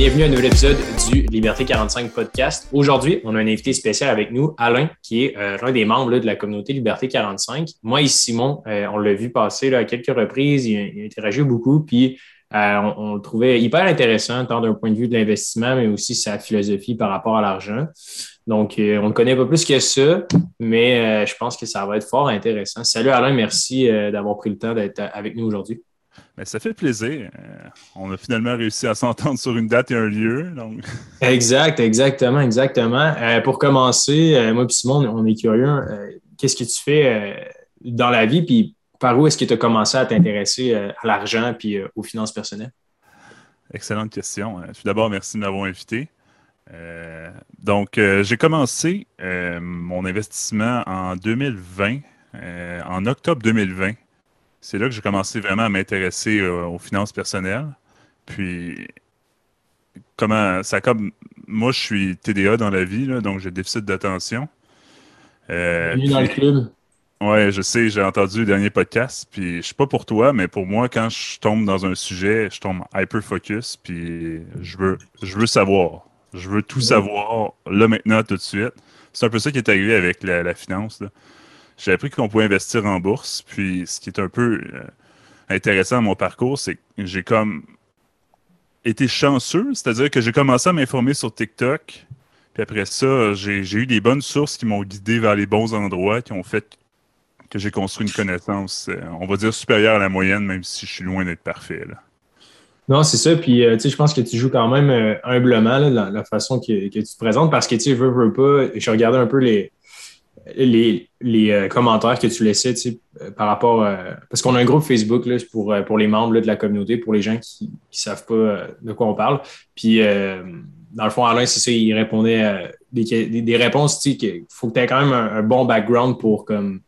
bienvenue à un nouvel épisode du Liberté 45 podcast. Aujourd'hui, on a un invité spécial avec nous, Alain, qui est euh, l'un des membres de la communauté Liberté 45. Moi et Simon, euh, on l'a vu passer à quelques reprises, il, il a interagi beaucoup, puis euh, on, le trouvait hyper intéressant, tant d'un point de vue de l'investissement, mais aussi sa philosophie par rapport à l'argent. Donc, on ne connaît pas plus que ça, mais je pense que ça va être fort intéressant. Salut Alain, merci d'avoir pris le temps d'être avec nous aujourd'hui. Ça fait plaisir. on a finalement réussi à s'entendre sur une date et un lieu. Donc... exact, exactement, exactement. pour commencer, moi et Simon, on est curieux. Qu'est-ce que tu fais dans la vie? Puis par où est-ce que tu as commencé à t'intéresser euh, à l'argent puis euh, aux finances personnelles? Excellente question. Euh, tout d'abord, merci de m'avoir invité. donc, j'ai commencé mon investissement en 2020, en octobre 2020. C'est là que j'ai commencé vraiment à m'intéresser aux finances personnelles. Puis, comment ça comme moi, je suis TDA dans la vie, donc j'ai déficit d'attention. Bienvenue dans le club? Ouais, je sais, j'ai entendu le dernier podcast, puis je sais pas pour toi, mais pour moi, quand je tombe dans un sujet, je tombe hyper focus, puis je veux, je veux savoir. Je veux tout savoir, là, maintenant, tout de suite. C'est un peu ça qui est arrivé avec la, finance. J'ai appris qu'on pouvait investir en bourse, puis ce qui est un peu euh, intéressant à mon parcours, c'est que j'ai comme été chanceux, c'est-à-dire que j'ai commencé à m'informer sur TikTok, puis après ça, j'ai eu des bonnes sources qui m'ont guidé vers les bons endroits, qui ont fait que j'ai construit une connaissance, euh, on va dire, supérieure à la moyenne, même si je suis loin d'être parfait. Non, c'est ça. Puis, euh, tu sais, je pense que tu joues quand même humblement la, façon que, tu te présentes parce que, tu sais, veux, veux pas, je regardais un peu les, les, commentaires que tu laissais, sais, par rapport. parce qu'on a un groupe Facebook là, pour, pour les membres de la communauté, pour les gens qui ne savent pas de quoi on parle. Puis, dans le fond, Alain, c'est ça, il répondait des, des, réponses, tu sais, qu'il faut que tu aies quand même un, bon background pour, comme,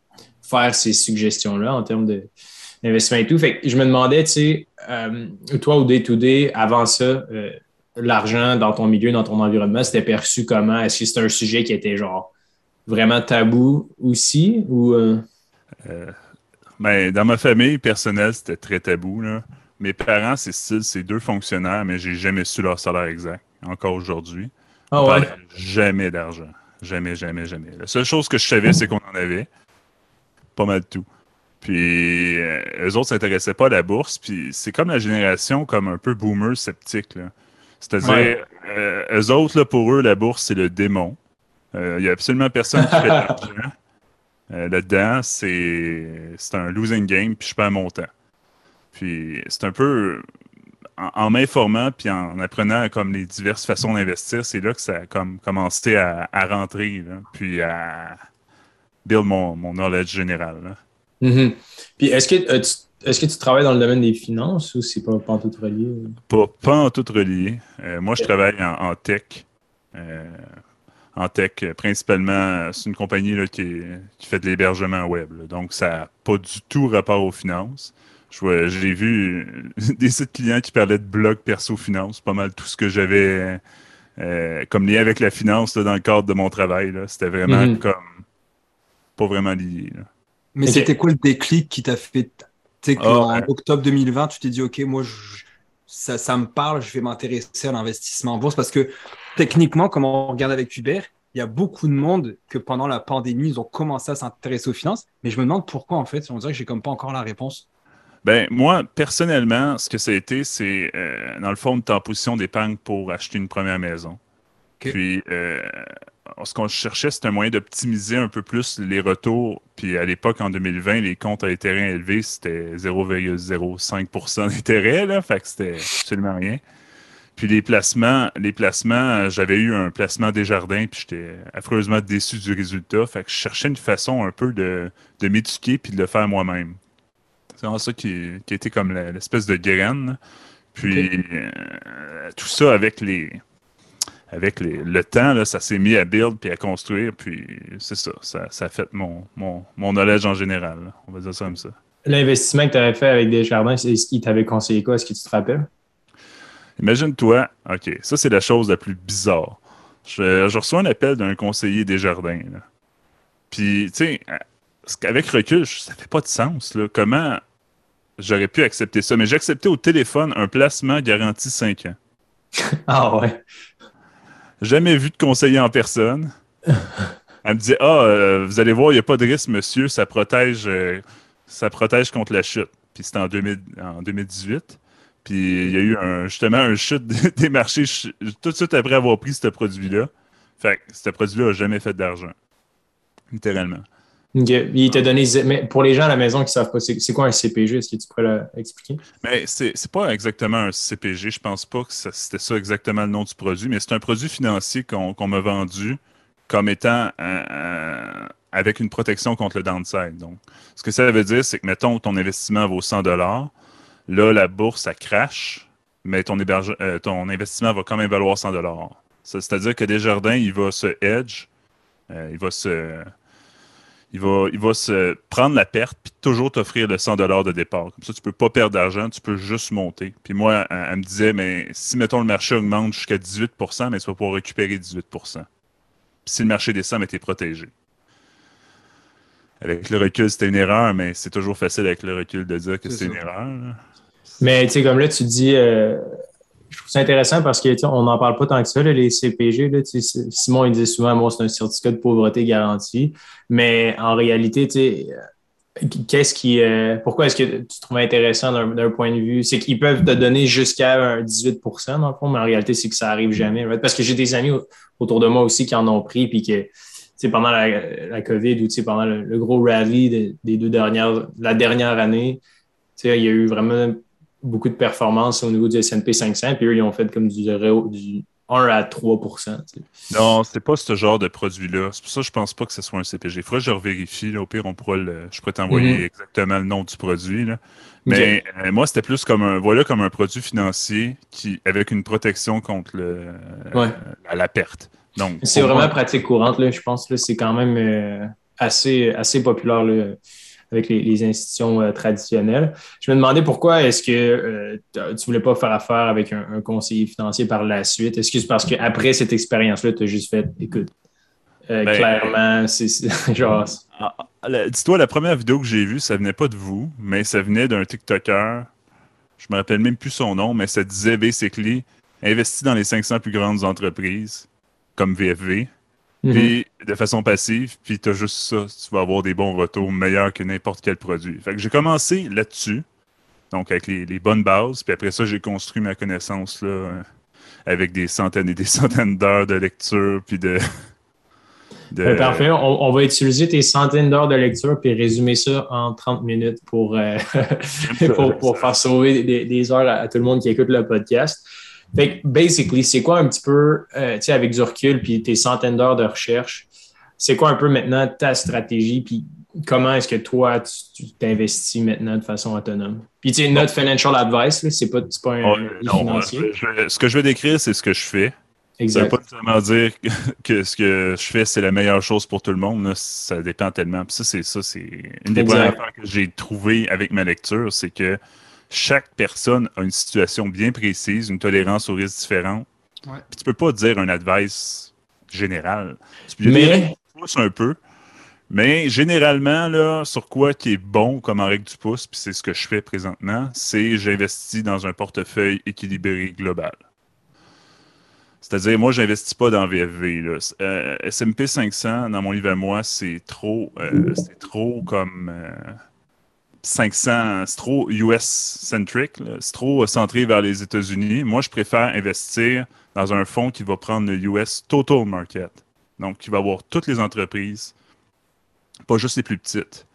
faire ces suggestions-là en termes d'investissement et tout. Fait que je me demandais, tu sais, euh, toi, au day-to-day, avant ça, euh, l'argent dans ton milieu, dans ton environnement, c'était perçu comment? Est-ce que c'était un sujet qui était genre vraiment tabou aussi ou. Euh? Ben, dans ma famille personnelle, c'était très tabou. Là. Mes parents, c'est style, c'est deux fonctionnaires, mais j'ai jamais su leur salaire exact, encore aujourd'hui. Ah ouais? Jamais d'argent. Jamais, jamais, jamais. La seule chose que je savais, c'est qu'on en avait pas mal de tout. Puis euh, eux autres s'intéressaient pas à la bourse. Puis c'est comme la génération comme un peu boomer sceptique. C'est-à-dire, euh, eux autres, là, pour eux, la bourse, c'est le démon. Il euh, n'y a absolument personne qui fait de l'argent. Là-dedans, c'est un losing game, puis je perds mon temps. Puis c'est un peu en, m'informant puis en apprenant comme les diverses façons d'investir, c'est là que ça a comme commencé à, rentrer, puis à, build mon, mon knowledge général. Mm-hmm. Puis est-ce que, euh, tu, est-ce que tu travailles dans le domaine des finances ou c'est pas, pas en tout relié? Pas, pas en tout relié. Euh, moi, je travaille en, tech. Euh, en tech, principalement, c'est une compagnie là, qui, qui, fait de l'hébergement web. donc, ça n'a pas du tout rapport aux finances. J'ai vu des sites clients qui parlaient de blog perso finance, pas mal tout ce que j'avais comme lien avec la finance dans le cadre de mon travail. C'était vraiment mm-hmm. comme pas vraiment lié. Mais c'était quoi le déclic qui t'a fait. Tu sais, ah, en octobre 2020, tu t'es dit, OK, moi, ça, ça, me parle, je vais m'intéresser à l'investissement en bourse parce que techniquement, comme on regarde avec Hubert, il y a beaucoup de monde que pendant la pandémie, ils ont commencé à s'intéresser aux finances. Mais je me demande pourquoi, en fait. On dirait que j'ai comme pas encore la réponse. Ben, moi, personnellement, ce que ça a été, c'est, euh, dans le fond, de en position d'épargne pour acheter une première maison. Puis, euh, ce qu'on cherchait, c'était un moyen d'optimiser un peu plus les retours. Puis à l'époque, en 2020, les comptes à intérêt élevés, c'était 0,05% d'intérêt, là. Fait que c'était absolument rien. Puis les placements, les placements, j'avais eu un placement des jardins, puis j'étais affreusement déçu du résultat. Fait que je cherchais une façon un peu de, de m'éduquer puis de le faire moi-même. C'est vraiment ça qui, été comme l'espèce de graine. Puis euh, tout ça avec les avec le temps, ça s'est mis à build puis à construire, puis c'est ça, ça, a fait mon, mon, mon knowledge en général. On va dire ça comme ça. L'investissement que tu avais fait avec Desjardins, est-ce qu'il t'avait conseillé quoi? Est-ce que tu te rappelles? Imagine-toi, OK, ça c'est la chose la plus bizarre. Je, reçois un appel d'un conseiller Desjardins. Là. Puis, tu sais, avec recul, ça fait pas de sens. Là. Comment j'aurais pu accepter ça? Mais j'ai accepté au téléphone un placement garanti 5 ans. ah ouais. Jamais vu de conseiller en personne. Elle me dit Ah, euh, vous allez voir, il n'y a pas de risque, monsieur, ça protège, euh, ça protège contre la chute. Puis c'était en, 2018. Puis il y a eu un, justement un chute des marchés tout de suite après avoir pris ce produit-là. Fait que ce produit-là n'a jamais fait d'argent. Littéralement. Il t'a donné. Mais pour les gens à la maison qui ne savent pas, c'est quoi un CPG? Est-ce que tu pourrais l'expliquer? Mais c'est pas exactement un CPG. Je pense pas que c'était ça exactement le nom du produit, mais c'est un produit financier qu'on m'a vendu comme étant avec une protection contre le downside. Donc, ce que ça veut dire, c'est que, mettons, ton investissement vaut 100 Là, la bourse, ça crache, mais ton, euh, ton investissement va quand même valoir 100 C'est-à-dire que Desjardins, il va se hedge, euh, il va se il va, il va se prendre la perte puis toujours t'offrir le 100 de départ. Comme ça, tu ne peux pas perdre d'argent, tu peux juste monter. Puis moi, elle, me disait, mais si, mettons, le marché augmente jusqu'à 18 mais tu vas pouvoir récupérer 18 Puis si le marché descend, mais tu es protégé. Avec le recul, c'était une erreur, mais c'est toujours facile avec le recul de dire que c'est une erreur. Mais tu sais, comme là, tu dis, euh, je trouve ça intéressant parce qu'on n'en parle pas tant que ça, les CPG. Simon, il dit souvent, moi, c'est un certificat de pauvreté garanti. Mais en réalité, euh, qu'est-ce qui, euh, pourquoi est-ce que tu trouves intéressant d'un point de vue? C'est qu'ils peuvent te donner jusqu'à 18 dans le fond, mais en réalité, c'est que ça arrive jamais. Parce que j'ai des amis autour de moi aussi qui en ont pris, puis que pendant la, COVID ou pendant le, gros rally des deux dernières, la dernière année, il y a eu vraiment beaucoup de performances au niveau du S&P 500, puis eux, ils ont fait comme du, du 1 à 3% Non, c'est pas ce genre de produit-là. C'est pour ça que je pense pas que ce soit un CPG. Il faudrait que je revérifie. Au pire, on pourra le, je pourrais t'envoyer mhm. exactement le nom du produit. Mais euh, moi, c'était plus comme un, voilà, comme un produit financier qui, avec une protection contre le, la, perte. Donc, c'est vraiment pratique courante, là, je pense. C'est quand même euh, assez, assez populaire. Là avec les, institutions euh, traditionnelles. Je me demandais pourquoi est-ce que euh, tu ne voulais pas faire affaire avec un, conseiller financier par la suite? Est-ce que c'est parce qu'après cette expérience-là, tu as juste fait, écoute, euh, ben, clairement, c'est genre. Ah, ah, dis-toi, la première vidéo que j'ai vue, ça venait pas de vous, mais ça venait d'un TikToker. Je me rappelle même plus son nom, mais ça disait basically investis dans les 500 plus grandes entreprises comme VFV puis mhm. de façon passive, puis tu as juste ça, tu vas avoir des bons retours meilleurs que n'importe quel produit. Fait que j'ai commencé là-dessus, donc avec les, bonnes bases, puis après ça, j'ai construit ma connaissance là, euh, avec des centaines et des centaines d'heures de lecture, puis de. Ben, parfait, on, va utiliser tes centaines d'heures de lecture puis résumer ça en 30 minutes pour, euh, pour, faire sauver des, heures à, tout le monde qui écoute le podcast. Fait que, basically, c'est quoi un petit peu, euh, tu sais, avec du recul, puis tes centaines d'heures de recherche, c'est quoi un peu maintenant ta stratégie, puis comment est-ce que toi, tu t'investis maintenant de façon autonome? Puis, tu sais, notre financial advice, c'est pas, pas un financier. ce que je veux décrire, c'est ce que je fais. Exact. Ça ne veut pas nécessairement dire que ce que je fais, c'est la meilleure chose pour tout le monde. Ça dépend tellement. Puis ça, c'est ça, c'est une des premières affaires que j'ai trouvées avec ma lecture, c'est que chaque personne a une situation bien précise, une tolérance aux risques différents. Ouais. Puis tu peux pas dire un advice général. Tu peux mais... dire un peu. Mais généralement, là, sur quoi qui est bon comme en règle du pouce, puis c'est ce que je fais présentement, c'est j'investis dans un portefeuille équilibré global. C'est-à-dire, moi, j'investis pas dans VFV. Euh, SMP 500, dans mon livre à moi, c'est trop, euh, c'est trop comme euh, 500, c'est trop US-centric, c'est trop centré vers les États-Unis. Moi, je préfère investir dans un fonds qui va prendre le US Total Market. Donc, qui va avoir toutes les entreprises, pas juste les plus petites.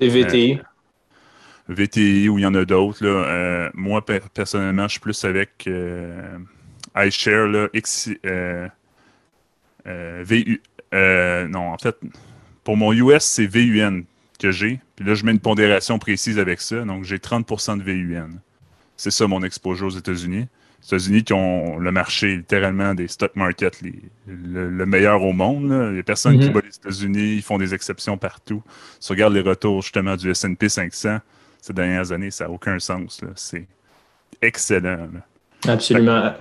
Les VTI. Euh, VTI, où il y en a d'autres. Euh, moi, personnellement, je suis plus avec euh, iShare, là, X, VU. non, en fait, pour mon US, c'est VUN que j'ai. Puis là, je mets une pondération précise avec ça. Donc, j'ai 30% de VUN. C'est ça mon exposure aux États-Unis. Les États-Unis qui ont le marché littéralement des stock markets le, meilleur au monde. Là. Il y a personne qui mhm. les États-Unis. Ils font des exceptions partout. Si on regarde les retours justement du S&P 500 ces dernières années, ça n'a aucun sens. C'est excellent. Absolument.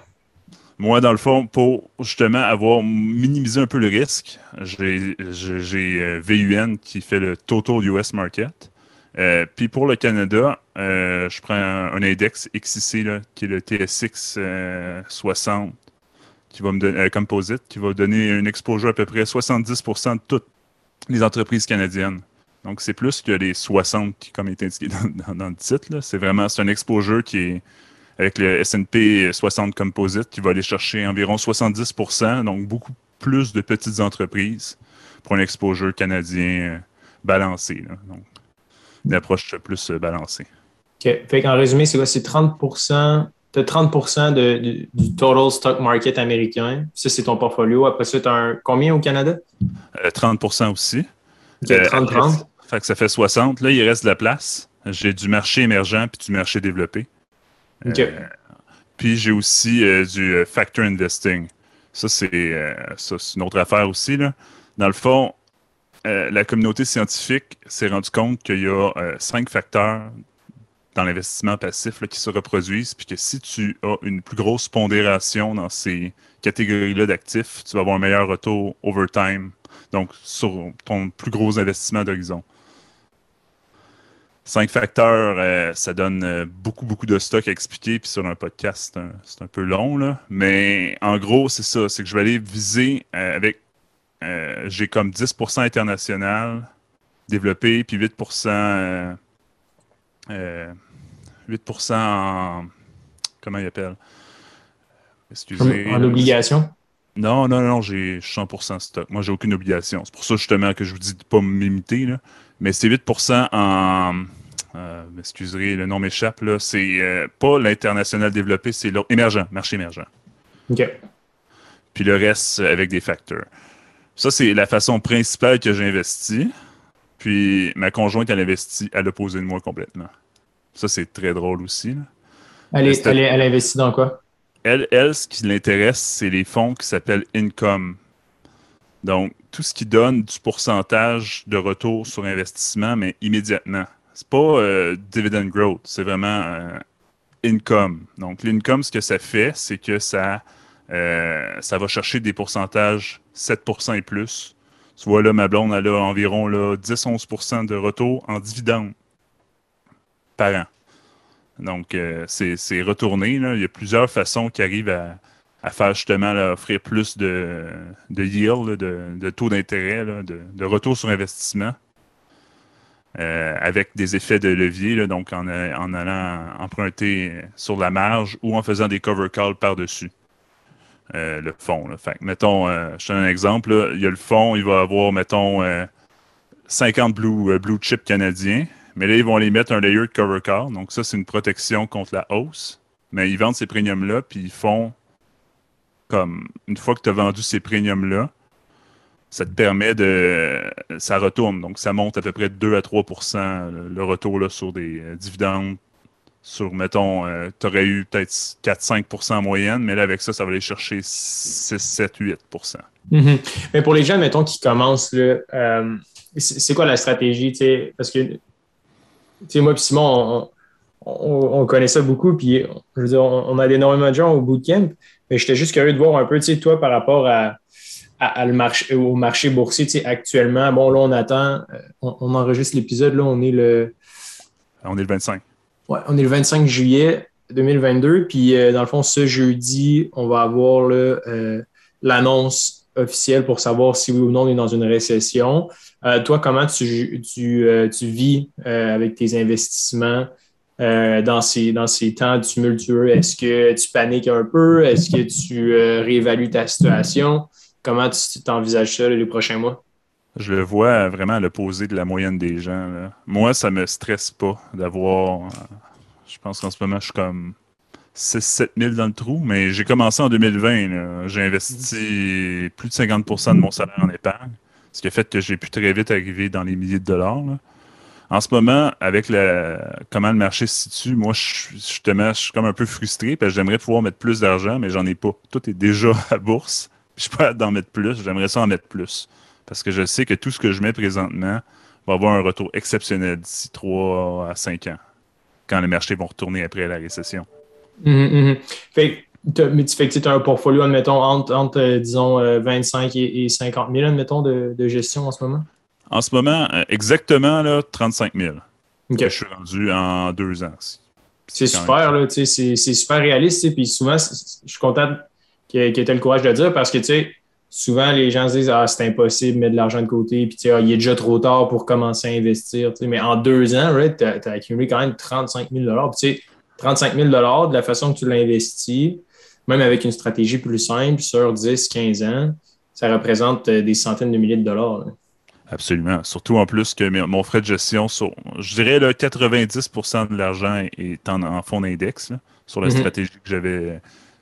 Moi, dans le fond, pour justement avoir minimisé un peu le risque, j'ai euh, VUN qui fait le Total US Market. Euh, puis pour le Canada, euh, je prends un, index XIC qui est le TSX 60 qui va me donner composite, qui va donner une exposure à peu près 70% de toutes les entreprises canadiennes. Donc c'est plus que les 60 qui comme est indiqué dans, le titre. C'est vraiment un exposure qui est avec le S&P 60 Composite qui va aller chercher environ 70%, donc beaucoup plus de petites entreprises pour un exposure canadien balancé. Donc, une approche plus euh, balancée. OK. Fait qu'en résumé, c'est quoi? C'est 30 tu as 30 de, du total stock market américain. Ça, c'est ton portfolio. Après ça, tu as un, combien au Canada? 30% euh, aussi. 30-30. Euh, fait que ça fait 60. Là, il reste de la place. J'ai du marché émergent puis du marché développé. OK. puis j'ai aussi du factor investing. Ça, c'est une autre affaire aussi. Là. Dans le fond, euh, la communauté scientifique s'est rendue compte qu'il y a euh, cinq facteurs dans l'investissement passif qui se reproduisent, puis que si tu as une plus grosse pondération dans ces catégories-là d'actifs, tu vas avoir un meilleur retour over time, donc sur ton plus gros investissement d'horizon. Cinq facteurs, euh, ça donne beaucoup, beaucoup de stock à expliquer, puis sur un podcast, c'est un, peu long, là. mais en gros, c'est ça, c'est que je vais aller viser avec euh, j'ai comme 10% international développé, puis 8%, euh, 8% euh, en. Comment il appelle Excusez. En, obligation? Non, non, non, j'ai 100% stock. Moi, j'ai aucune obligation. C'est pour ça, justement, que je vous dis de ne pas m'imiter. Mais c'est 8% en. Euh, excusez, le nom m'échappe. là. C'est pas l'international développé, c'est l'émergent, marché émergent. OK. Puis le reste avec des facteurs. Ça, c'est la façon principale que j'ai investi. Puis ma conjointe, elle investit à l'opposé de moi complètement. Ça, c'est très drôle aussi. Elle, est, elle, investit dans quoi? Elle, elle ce qui l'intéresse, c'est les fonds qui s'appellent income. Donc, tout ce qui donne du pourcentage de retour sur investissement, mais immédiatement. C'est pas euh, dividend growth, c'est vraiment euh, income. Donc, l'income, ce que ça fait, c'est que ça euh, ça va chercher des pourcentages 7% et plus. Tu vois, là, ma blonde, elle a environ 10-11% de retour en dividendes par an. Donc, c'est retourné. Il y a plusieurs façons qui arrivent à, faire justement offrir plus de, yield, de, taux d'intérêt, de, retour sur investissement. Euh, avec des effets de levier, donc en, allant emprunter sur la marge ou en faisant des cover calls par-dessus. Euh, le fond. Fait mettons, euh, je te donne un exemple. Il y a le fond, il va avoir, mettons, 50 euh, blue, blue chips canadiens. Mais là, ils vont les mettre un layer de cover card. Donc, ça, c'est une protection contre la hausse. Mais ils vendent ces premiums-là, puis ils font comme une fois que tu as vendu ces premiums-là, ça te permet de. Ça retourne. Donc, ça monte à peu près 2 à 3% le, retour là, sur des dividendes sur, mettons, euh, tu aurais eu peut-être 4-5% en moyenne, mais là, avec ça, ça va aller chercher 6, 7, 8% Mais pour les gens, mettons, qui commencent, euh, c'est quoi la stratégie? Parce que, moi et Simon, on, connaît ça beaucoup, puis je veux dire, on, a énormément de gens au bootcamp, mais j'étais juste curieux de voir un peu, toi, par rapport à, le marché, au marché boursier, actuellement. Bon, là, on attend, euh, on, on enregistre l'épisode, là, on est le... On est le 25. Ouais, on est le 25 juillet 2022. Puis, euh, dans le fond, ce jeudi, on va avoir euh, l'annonce officielle pour savoir si oui ou non on est dans une récession. Euh, toi, comment tu, tu, tu vis avec tes investissements dans, ces, dans ces temps tumultueux? Est-ce que tu paniques un peu? Est-ce que tu réévalues ta situation? Comment tu t'envisages ça les prochains mois? Je le vois vraiment à l'opposé de la moyenne des gens. Moi, ça me stresse pas d'avoir. Euh, je pense qu'en ce moment, je suis comme 6-7 000 dans le trou, mais j'ai commencé en 2020. J'ai investi plus de 50% de mon salaire en épargne, ce qui a fait que j'ai pu très vite arriver dans les milliers de dollars. En ce moment, avec comment le marché se situe, moi, je, justement, je suis comme un peu frustré parce que j'aimerais pouvoir mettre plus d'argent, mais j'en ai pas. Tout est déjà à bourse. Je peux d'en mettre plus. J'aimerais ça en mettre plus parce que je sais que tout ce que je mets présentement va avoir un retour exceptionnel d'ici 3 à 5 ans, quand les marchés vont retourner après la récession. Mm-hmm, mm-hmm. Fait mais tu fais que tu as un portfolio, admettons, entre, euh, disons, 25 euh, et, 50 000, admettons, de, gestion en ce moment? En ce moment, euh, exactement, là, 35 000. que je suis rendu en deux ans. C'est super, là, c'est super réaliste. Puis souvent, je suis content qu'il ait le courage de le dire parce que tu sais, souvent les gens se disent Ah, c'est impossible de mettre de l'argent de côté, puis ah, il est déjà trop tard pour commencer à investir. Mais en deux ans, tu as, accumulé quand même 35 000 Puis, tu sais, 35 000 de la façon que tu l'as investi, même avec une stratégie plus simple sur 10, 15 ans, ça représente euh, des centaines de milliers de dollars. Absolument. Surtout en plus que mon frais de gestion, je dirais là, 90% de l'argent est en, fonds d'index sur la mhm. stratégie que j'avais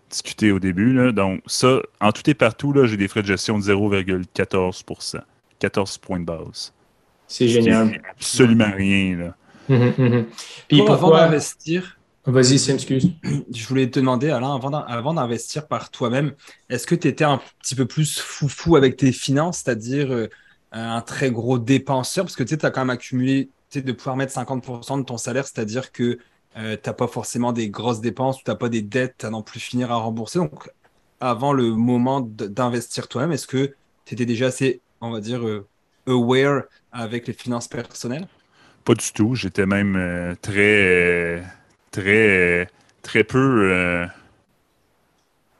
discutée au début. Donc, ça, en tout et partout, j'ai des frais de gestion de 0,14% 14 points de base. C'est génial. Absolument rien. Là. Mhm, mhm. Puis avant d'investir, Vas-y, c'est excuse. Je voulais te demander, Alain, avant d'investir par toi-même, est-ce que tu étais un petit peu plus foufou avec tes finances, c'est-à-dire euh, un très gros dépenseur Parce que tu as quand même accumulé de pouvoir mettre 50% de ton salaire, c'est-à-dire que euh, tu n'as pas forcément des grosses dépenses, tu n'as pas des dettes à non plus finir à rembourser. Donc, avant le moment d'investir toi-même, est-ce que tu étais déjà assez, on va dire, euh, aware avec les finances personnelles? Pas du tout. J'étais même très très, très peu, euh,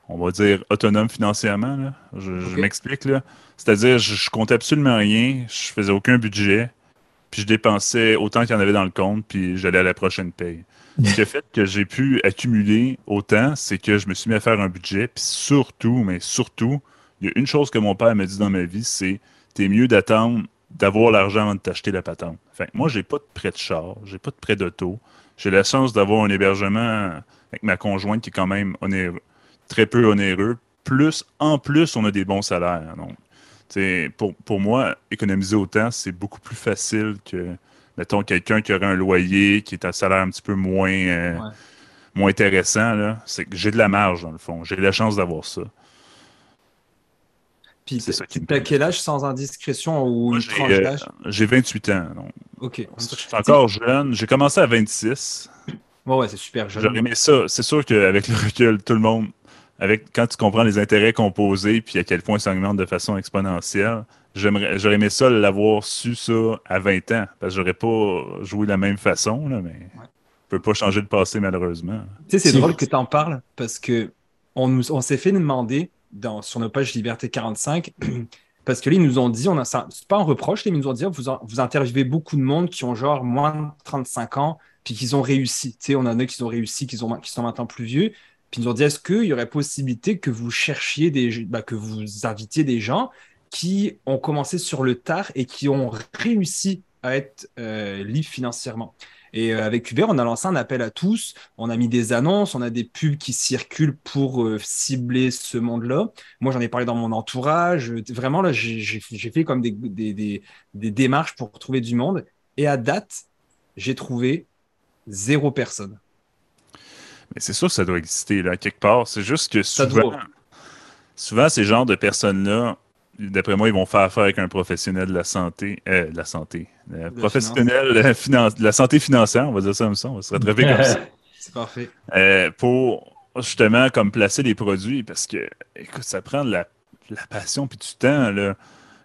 on va dire, autonome financièrement. Je, m'explique. là. C'est-à-dire, je, je, comptais absolument rien, je faisais aucun budget, puis je dépensais autant qu'il y en avait dans le compte, puis j'allais à la prochaine paye. Ce qui a fait que j'ai pu accumuler autant, c'est que je me suis mis à faire un budget, puis surtout, mais surtout, il y a une chose que mon père m'a dit dans ma vie, c'est t'es mieux d'attendre d'avoir l'argent avant de t'acheter la patente. Enfin, moi, j'ai pas de prêt de char, j'ai pas de prêt d'auto, j'ai la chance d'avoir un hébergement avec ma conjointe qui est quand même très peu onéreux. Plus, en plus, on a des bons salaires. Donc, pour, pour moi, économiser autant, c'est beaucoup plus facile que, mettons, quelqu'un qui aurait un loyer qui est un salaire un petit peu moins, euh, moins intéressant. C'est que j'ai de la marge, dans le fond. J'ai la chance d'avoir ça. Puis, tu as quel âge sans indiscrétion ou une tranche euh, d'âge? J'ai 28 ans. Donc. OK. Je suis encore jeune. J'ai commencé à 26. Ouais, ouais, c'est super jeune. J'aurais aimé ça. C'est sûr qu'avec le recul, tout le monde, avec quand tu comprends les intérêts composés puis à quel point ça augmente de façon exponentielle, j'aurais aimé ça l'avoir su ça à 20 ans. Parce que j'aurais pas joué de la même façon, là, mais ouais. je peux pas changer le passé malheureusement. Tu sais, c'est drôle que tu en parles parce que on, on s'est fait demander dans, sur nos pages Liberté 45 Parce que là, ils nous ont dit, on a, c'est pas un reproche, ils nous ont dit, vous, vous interviewez beaucoup de monde qui ont genre moins de 35 ans, puis qu'ils ont réussi. Tu sais, on en a qui ont réussi, qui, ont, qui sont maintenant plus vieux. Puis ils nous ont dit, est-ce qu'il y aurait possibilité que vous cherchiez des, bah, que vous invitiez des gens qui ont commencé sur le tard et qui ont réussi à être euh, libres financièrement? Et euh, avec Uber, on a lancé un appel à tous, on a mis des annonces, on a des pubs qui circulent pour euh, cibler ce monde-là. Moi, j'en ai parlé dans mon entourage. Vraiment, là, j'ai fait comme des, des, démarches pour trouver du monde. Et à date, j'ai trouvé zéro personne. Mais c'est sûr que ça doit exister, là, quelque part. C'est juste que souvent, souvent ces genres de personnes-là, d'après moi, ils vont faire affaire avec un professionnel de la santé, euh, de la santé, euh, professionnel de la santé financière, on va dire ça comme ça, on va se rattraper comme ça. C'est parfait. Euh, pour justement comme placer les produits, parce que, écoute, ça prend de la, passion puis du temps. Là.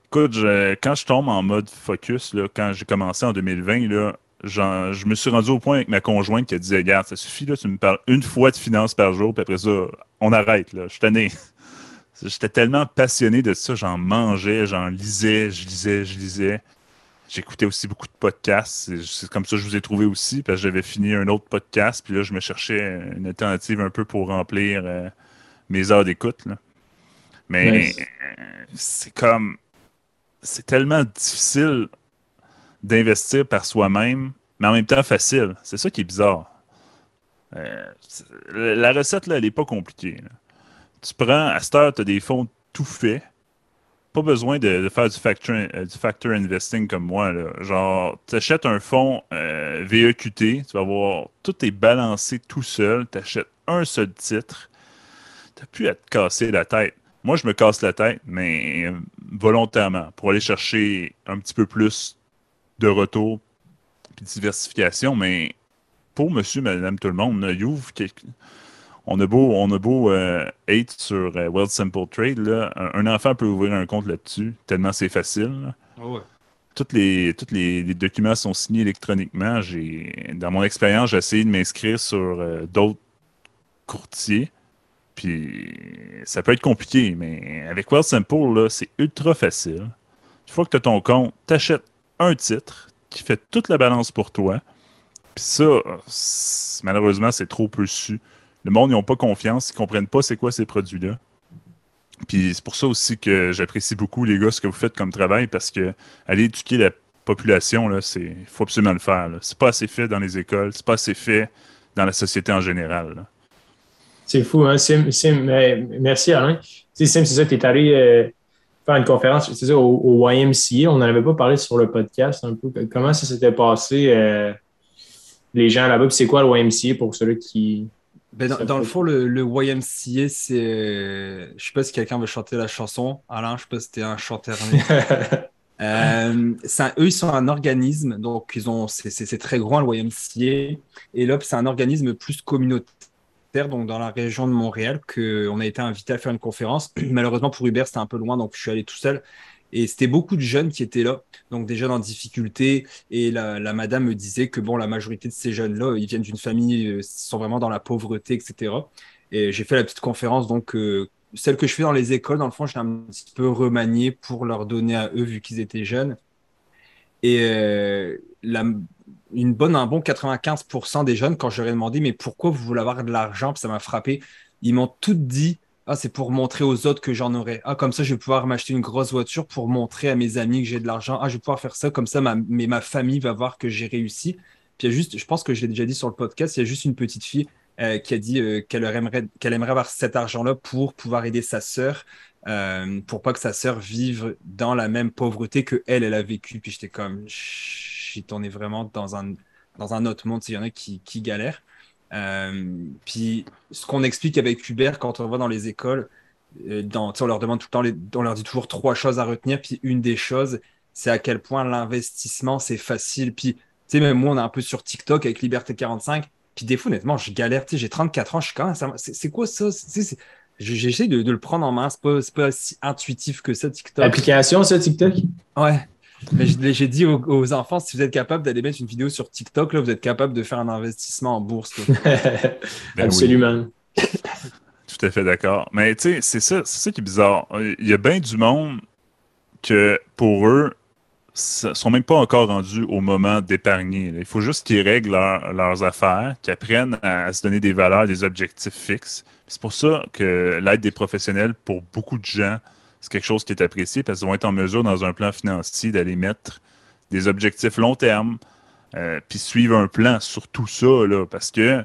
Écoute, quand je tombe en mode focus, là, quand j'ai commencé en 2020, là, je me suis rendu au point avec ma conjointe qui a dit Regarde, ça suffit, là, tu me parles une fois de finances par jour, puis après ça, on arrête. Là. Je suis tanné. J'étais tellement passionné de ça, j'en mangeais, j'en lisais, je lisais, je lisais. J'écoutais aussi beaucoup de podcasts. C'est comme ça que je vous ai trouvé aussi, parce que j'avais fini un autre podcast, puis là, je me cherchais une alternative un peu pour remplir euh, mes heures d'écoute. Mais c'est comme. C'est tellement difficile d'investir par soi-même, mais en même temps facile. C'est ça qui est bizarre. Euh, la recette, là, elle n'est pas compliquée tu prends, à cette heure, tu des fonds tout faits. Pas besoin de, faire du factor, euh, investing comme moi. Genre, tu achètes un fonds euh, VEQT, tu vas voir, tout est balancé tout seul. Tu achètes un seul titre. Tu n'as plus à te casser la tête. Moi, je me casse la tête, mais volontairement, pour aller chercher un petit peu plus de retour et de diversification. Mais pour monsieur, madame, tout le monde, on a beau, on a beau euh, hate sur euh, Simple Trade, là, un, enfant peut ouvrir un compte là-dessus, tellement c'est facile. Ah tous les, tous les, documents sont signés électroniquement. J'ai, dans mon expérience, j'ai essayé de m'inscrire sur euh, d'autres courtiers. Puis ça peut être compliqué, mais avec Wealthsimple, c'est ultra facile. Une fois que tu as ton compte, tu achètes un titre qui fait toute la balance pour toi. Puis ça, malheureusement, c'est trop peu su. Le monde, ils n'ont pas confiance, ils ne comprennent pas c'est quoi ces produits-là. Puis c'est pour ça aussi que j'apprécie beaucoup, les gars, ce que vous faites comme travail, parce que aller éduquer la population, il faut absolument le faire. C'est pas assez fait dans les écoles, c'est pas assez fait dans la société en général. C'est fou, hein? merci Alain. c'est ça, tu es allé euh, faire une conférence ça, au, YMCA. On n'en avait pas parlé sur le podcast un peu. Comment ça s'était passé, euh, les gens là-bas? c'est quoi le YMCA pour ceux qui, ben, dans, le fond, le, YMCA, c'est. Je sais pas si quelqu'un veut chanter la chanson. Alain, je sais pas si c'était un chanteur. euh, eux, ils sont un organisme, donc ils ont, c'est très grand le YMCA. Et là, c'est un organisme plus communautaire, donc dans la région de Montréal, qu'on a été invité à faire une conférence. Malheureusement pour Hubert, c'était un peu loin, donc je suis allé tout seul. Et c'était beaucoup de jeunes qui étaient là, donc des jeunes en difficulté. Et la, madame me disait que bon, la majorité de ces jeunes-là, ils viennent d'une famille, euh, sont vraiment dans la pauvreté, etc. Et j'ai fait la petite conférence, donc euh, celle que je fais dans les écoles, dans le fond, je l'ai un petit peu remaniée pour leur donner à eux, vu qu'ils étaient jeunes. Et euh, une bonne, un bon 95% des jeunes, quand ai demandé, mais pourquoi vous voulez avoir de l'argent, ça m'a frappé, ils m'ont tout dit ah, c'est pour montrer aux autres que j'en aurai. Ah, comme ça, je vais pouvoir m'acheter une grosse voiture pour montrer à mes amis que j'ai de l'argent. Ah, je vais pouvoir faire ça. Comme ça, ma, mais ma famille va voir que j'ai réussi. Puis juste, je pense que je l'ai déjà dit sur le podcast, il y a juste une petite fille euh, qui a dit euh, qu'elle aimerait, qu'elle aimerait avoir cet argent-là pour pouvoir aider sa sœur, euh, pour pas que sa sœur vive dans la même pauvreté que elle, elle a vécu. Puis j'étais comme, on est vraiment dans un, dans un autre monde. Il y en a qui, qui galèrent. Euh, puis ce qu'on explique avec Hubert quand on va dans les écoles, euh, dans, on leur demande tout le temps, on leur dit toujours trois choses à retenir. Puis une des choses, c'est à quel point l'investissement, c'est facile. Puis, tu sais, même moi, on est un peu sur TikTok avec Liberté 45. Puis des fois, honnêtement, je galère. Tu sais, j'ai 34 ans, je suis quand même. C'est quoi ça? J'essaie de, de, le prendre en main. C'est pas, pas si intuitif que ça, TikTok. Application, ça, TikTok? Ouais. Mais j'ai dit aux, enfants, si vous êtes capable d'aller mettre une vidéo sur TikTok, là, vous êtes capable de faire un investissement en bourse. Ben Absolument. Tout à fait d'accord. Mais tu sais, c'est ça, ça qui est bizarre. Il y a bien du monde que pour eux, ne sont même pas encore rendus au moment d'épargner. Il faut juste qu'ils règlent leurs affaires, qu'ils apprennent à, se donner des valeurs, des objectifs fixes. C'est pour ça que l'aide des professionnels, pour beaucoup de gens, c'est quelque chose qui est apprécié parce qu'ils vont être en mesure, dans un plan financier, d'aller mettre des objectifs long terme, euh, puis suivre un plan sur tout ça, là, parce que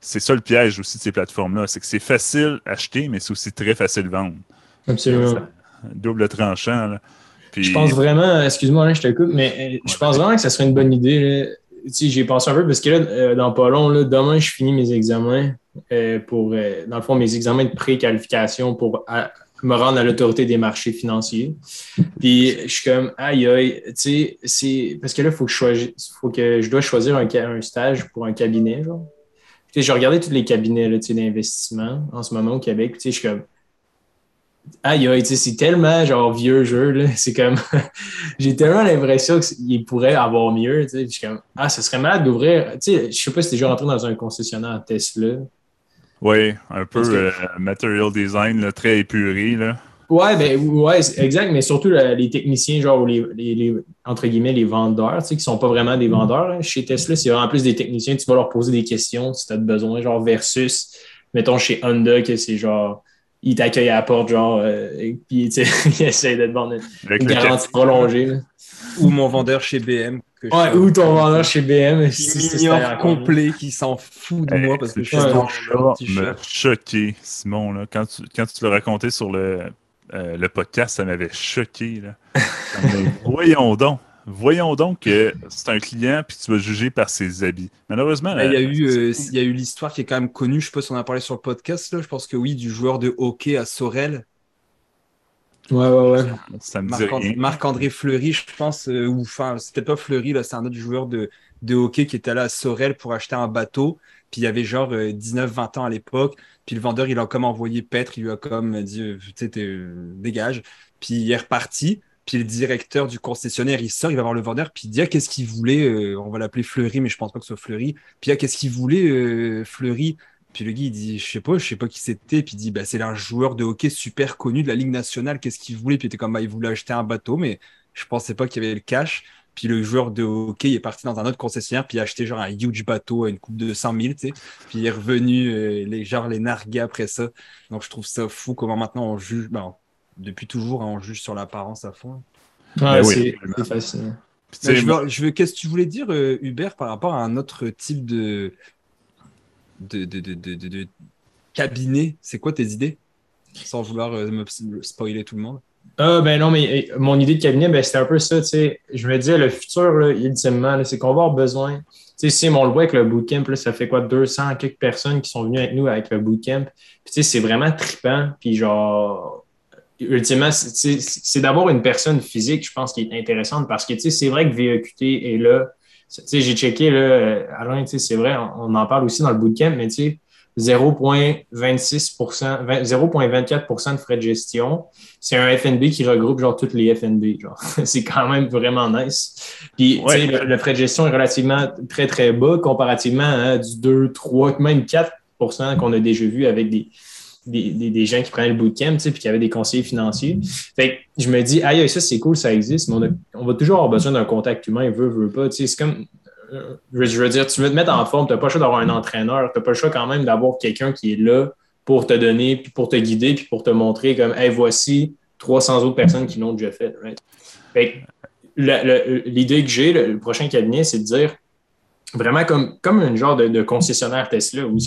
c'est ça le piège aussi de ces plateformes-là, c'est que c'est facile acheter, mais c'est aussi très facile vendre. Absolument. double tranchant. Là. Je pense vraiment, excuse-moi, je te coupe, mais euh, je pense vraiment que ça serait une bonne idée. J'ai pensé un peu parce que là, euh, dans pas long, là, demain, je finis mes examens pour, dans le fond, mes examens de pré-qualification pour me rendre à l'autorité des marchés financiers. Puis je suis comme, aïe, aïe, tu sais, c'est parce que là, il faut que je je dois choisir un, stage pour un cabinet. Genre. Puis, j'ai regardé tous les cabinets d'investissement en ce moment au Québec. Tu sais, je suis comme, aïe, aïe, c'est tellement genre vieux jeu. C'est comme, j'ai tellement l'impression qu'il pourrait avoir mieux. Je suis comme, ah, ça serait malade d'ouvrir. Tu sais, je sais pas si t'es déjà rentré dans un concessionnaire Tesla. Oui, un peu euh, material design très épuré. Là. Ouais, ben, ouais, exact, mais surtout les techniciens, genre les, les, entre guillemets, les vendeurs, tu sais, qui sont pas vraiment des vendeurs. Hein. Chez Tesla, c'est vraiment plus des techniciens, tu vas leur poser des questions si tu as besoin, genre versus, mettons, chez Honda, que c'est genre ils t'accueillent à la porte, genre, euh, et puis ils essayent de te vendre une, garantie prolongée. Ou mon vendeur chez BM. Ouais, ou ton vendeur chez BM. Complet, qui s'en fout de moi parce que je suis dans me choqué, Simon. Là. Quand, tu, quand tu l'as raconté sur le, euh, le podcast, ça m'avait choqué. Là. voyons donc. Voyons donc que c'est un client puis tu vas juger par ses habits. Malheureusement, il y a eu, euh, il y a eu l'histoire qui est quand même connue. Je sais pas si on a parlé sur le podcast. Là. Je pense que oui, du joueur de hockey à Sorel. Ouais, ouais, ouais. Ça me Marc-André Fleury, je pense, euh, ou enfin, c'était pas Fleury, là, c'est un autre joueur de, de hockey qui était allé à Sorel pour acheter un bateau. Puis il y avait genre 19-20 ans à l'époque. Puis le vendeur, il a comme envoyé Petre, il lui a comme dit, tu sais, dégage. Puis il est reparti. Puis le directeur du concessionnaire, il sort, il va voir le vendeur, puis il dit ah, qu'est-ce qu'il voulait euh, On va l'appeler Fleury, mais je pense pas que ce soit Fleury. Puis ah, qu'est-ce qu'il voulait euh, Fleury? Puis le gars, il dit je sais pas, je sais pas qui c'était. Puis il dit bah, c'est un joueur de hockey super connu de la Ligue nationale, qu'est-ce qu'il voulait? Puis il était comme bah, il voulait acheter un bateau, mais je pensais pas qu'il y avait le cash. Puis le joueur de hockey il est parti dans un autre concessionnaire, puis il a acheté genre un huge bateau à une coupe de 100 000, tu sais. Puis il est revenu, euh, les, genre les nargués après ça. Donc je trouve ça fou comment maintenant on juge, ben, depuis toujours, hein, on juge sur l'apparence à fond. Ouais, ben c'est fascinant. Ben, je veux, qu'est-ce que tu voulais dire, euh, Hubert, par rapport à un autre type de, de, cabinet C'est quoi tes idées? Sans vouloir euh, me spoiler tout le monde. Ah, ben non, mais mon idée de cabinet, ben, c'était un peu ça, tu sais. Je me disais, le futur, là, ultimement, c'est qu'on va avoir besoin. Tu sais, si on le voit avec le bootcamp, là, ça fait quoi, 200 quelques personnes qui sont venues avec nous avec le bootcamp. Puis, c'est vraiment trippant. Puis, genre, ultimement, c'est d'avoir une personne physique, je pense, qui est intéressante parce que, c'est vrai que VEQT est là. Tu sais, j'ai checké, là, Alain, tu sais, c'est vrai, on, on, en parle aussi dans le bootcamp, mais tu sais, 0,26 0,24% de frais de gestion. C'est un FNB qui regroupe genre toutes les FNB. Genre. c'est quand même vraiment nice. Puis le, frais de gestion est relativement très, très bas comparativement à du 2, 3, même 4% qu'on a déjà vu avec des, des, des, gens qui prenaient le bootcamp, puis qui avaient des conseillers financiers. Fait je me dis, aïe, ça c'est cool, ça existe, mais on, va toujours avoir besoin d'un contact humain, veut, veut pas. C'est comme je veux dire, tu veux te mettre en forme, tu n'as pas le choix d'avoir un entraîneur, tu n'as pas le choix quand même d'avoir quelqu'un qui est là pour te donner, puis pour te guider, puis pour te montrer comme, hey, voici 300 autres personnes qui l'ont déjà fait. L'idée que j'ai, le, prochain cabinet, c'est de dire vraiment comme, comme un genre de, concessionnaire Tesla, où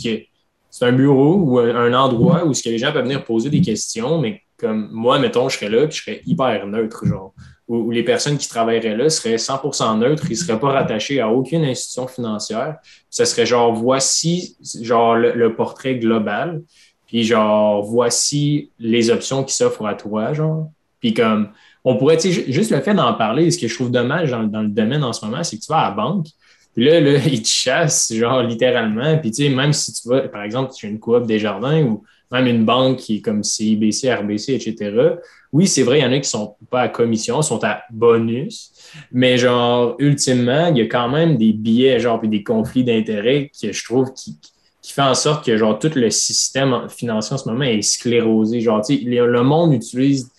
c'est un bureau ou un, endroit où ce que les gens peuvent venir poser des questions, mais comme moi, mettons, je serais là, puis je serais hyper neutre, genre où, les personnes qui travailleraient là seraient 100% neutres, ils ne seraient pas rattachés à aucune institution financière. Ce serait genre, voici genre le, portrait global, puis genre, voici les options qui s'offrent à toi, genre. Puis comme, on pourrait, juste le fait d'en parler, ce que je trouve dommage dans, le domaine en ce moment, c'est que tu vas à la banque, là, là, ils te chassent, genre, littéralement. Puis, tu sais, même si tu vas, par exemple, tu as une coop des jardins ou même une banque qui est comme CIBC, RBC, etc., oui, c'est vrai, il y en a qui sont pas à commission, sont à bonus, mais genre, ultimement, il y a quand même des billets, genre, puis des conflits d'intérêts que je trouve qui, qui fait en sorte que, genre, tout le système financier en ce moment est sclérosé. Genre, tu sais, le monde utilise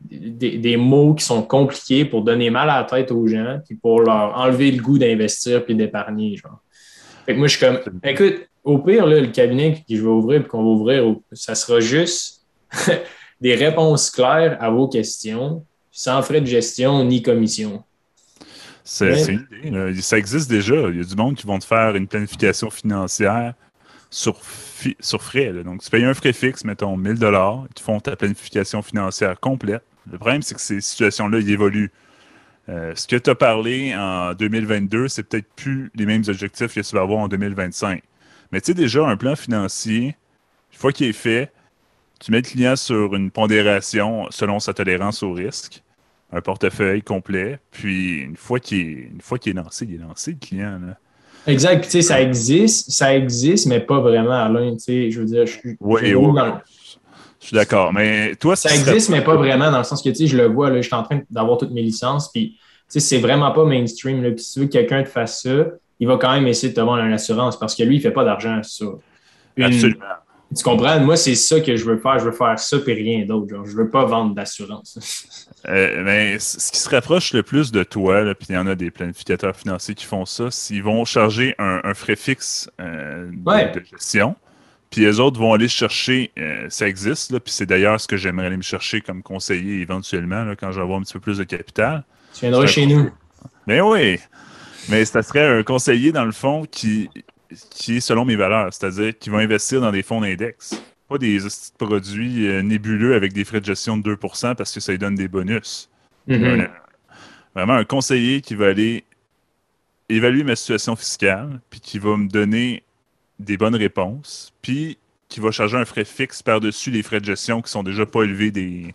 des, des, mots qui sont compliqués pour donner mal à la tête aux gens, puis pour leur enlever le goût d'investir puis d'épargner, genre. Fait que moi, je suis comme, écoute, au pire, là, le cabinet que je vais ouvrir puis qu'on va ouvrir, ça sera juste des réponses claires à vos questions, sans frais de gestion ni commission. C'est une idée. Ça existe déjà. Il y a du monde qui vont te faire une planification financière sur, sur frais. Donc, tu payes un frais fixe, mettons 1000 ils te font ta planification financière complète. Le problème, c'est que ces situations-là, ils évoluent. Euh, ce que tu as parlé en 2022, c'est peut-être plus les mêmes objectifs que tu vas avoir en 2025. Mais tu sais, déjà, un plan financier, une fois qu'il est fait, tu mets le client sur une pondération selon sa tolérance au risque, un portefeuille complet, puis une fois qu'il est, une fois qu'il est lancé, il est lancé, le client. Là. Exact. tu sais, ça existe, ça existe, mais pas vraiment, Alain. Tu sais, je veux dire, je, oui, je suis d'accord. Mais toi, ça existe, mais pas vraiment, dans le sens que, tu sais, je le vois, là, je suis en train d'avoir toutes mes licences, puis, tu sais, c'est vraiment pas mainstream. Là, puis si tu veux que quelqu'un te fasse ça, il va quand même essayer de te vendre une assurance parce que lui, il ne fait pas d'argent sur Absolument. Tu comprends? Moi, c'est ça que je veux faire. Je veux faire ça et rien d'autre. Je ne veux pas vendre d'assurance. Euh, mais ce qui se rapproche le plus de toi, puis il y en a des planificateurs financiers qui font ça, s'ils vont charger un, frais fixe euh, de, gestion. Puis les autres vont aller chercher, euh, ça existe, puis c'est d'ailleurs ce que j'aimerais aller me chercher comme conseiller éventuellement quand je vais avoir un petit peu plus de capital. Tu viendras chez nous. Mais oui, mais ça serait un conseiller, dans le fond, qui, qui est selon mes valeurs, c'est-à-dire qui va investir dans des fonds d'index. Pas des produits euh, nébuleux avec des frais de gestion de 2% parce que ça lui donne des bonus. Mm-hmm. Vraiment un conseiller qui va aller évaluer ma situation fiscale, puis qui va me donner des bonnes réponses, puis qui va charger un frais fixe par-dessus les frais de gestion qui sont déjà pas élevés des,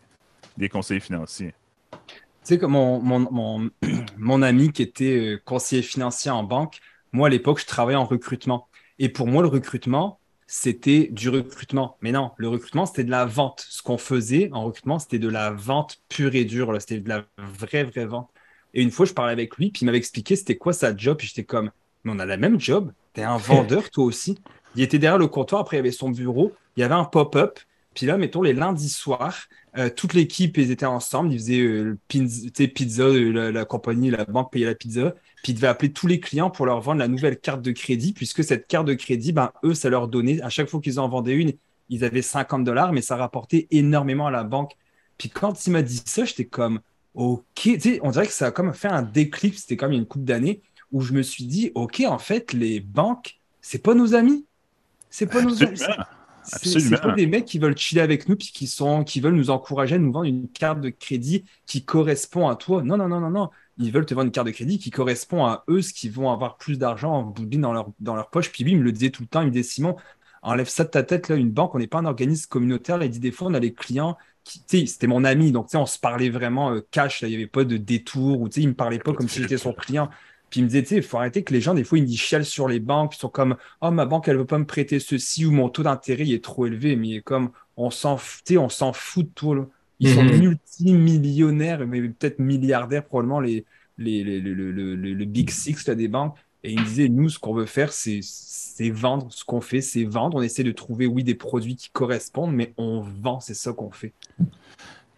des conseillers financiers. Tu sais, comme mon, mon, mon, ami qui était euh, conseiller financier en banque, moi, à l'époque, je travaillais en recrutement. Et pour moi, le recrutement, c'était du recrutement. Mais non, le recrutement, c'était de la vente. Ce qu'on faisait en recrutement, c'était de la vente pure et dure. C'était de la vraie, vraie vente. Et une fois, je parlais avec lui, puis il m'avait expliqué c'était quoi sa job. Puis j'étais comme, mais on a la même job. T'es un vendeur, toi aussi. Il était derrière le comptoir, après il y avait son bureau, il y avait un pop-up. Puis là, mettons, les lundis soirs, euh, toute l'équipe, ils étaient ensemble, ils faisaient euh, pizza, euh, la, compagnie, la banque payait la pizza. Puis ils devaient appeler tous les clients pour leur vendre la nouvelle carte de crédit, puisque cette carte de crédit, ben, eux, ça leur donnait, à chaque fois qu'ils en vendaient une, ils avaient 50 dollars, mais ça rapportait énormément à la banque. Puis quand il m'a dit ça, j'étais comme, OK, on dirait que ça a comme fait un déclic, c'était comme une coupe d'années, où je me suis dit, OK, en fait, les banques, c'est pas nos amis. C'est pas nos amis. C'est pas des mecs qui veulent chiller avec nous puis qui sont qui veulent nous encourager à nous vendre une carte de crédit qui correspond à toi. Non, non, non, non, non. Ils veulent te vendre une carte de crédit qui correspond à eux, ce qui vont avoir plus d'argent en dans leur, dans leur poche. Puis lui, il me le disait tout le temps. Il me disait Simon, enlève ça de ta tête. Là, une banque, on n'est pas un organisme communautaire. il dit des fois, on a les clients qui, c'était mon ami, donc on se parlait vraiment euh, cash. il n'y avait pas de détour ou il me parlait pas comme si j'étais son client. Puis il me disait, il faut arrêter que les gens, des fois, ils disent chialent sur les banques, ils sont comme, oh, ma banque, elle veut pas me prêter ceci ou mon taux d'intérêt, est trop élevé. Mais comme, on s'en fout, on s'en fout de tout. Ils sont mhm. multimillionnaires, mais peut-être milliardaires, probablement, les, les, le, Big Six là, des banques. Et il me disait, nous, ce qu'on veut faire, c'est vendre. Ce qu'on fait, c'est vendre. On essaie de trouver, oui, des produits qui correspondent, mais on vend, c'est ça qu'on fait.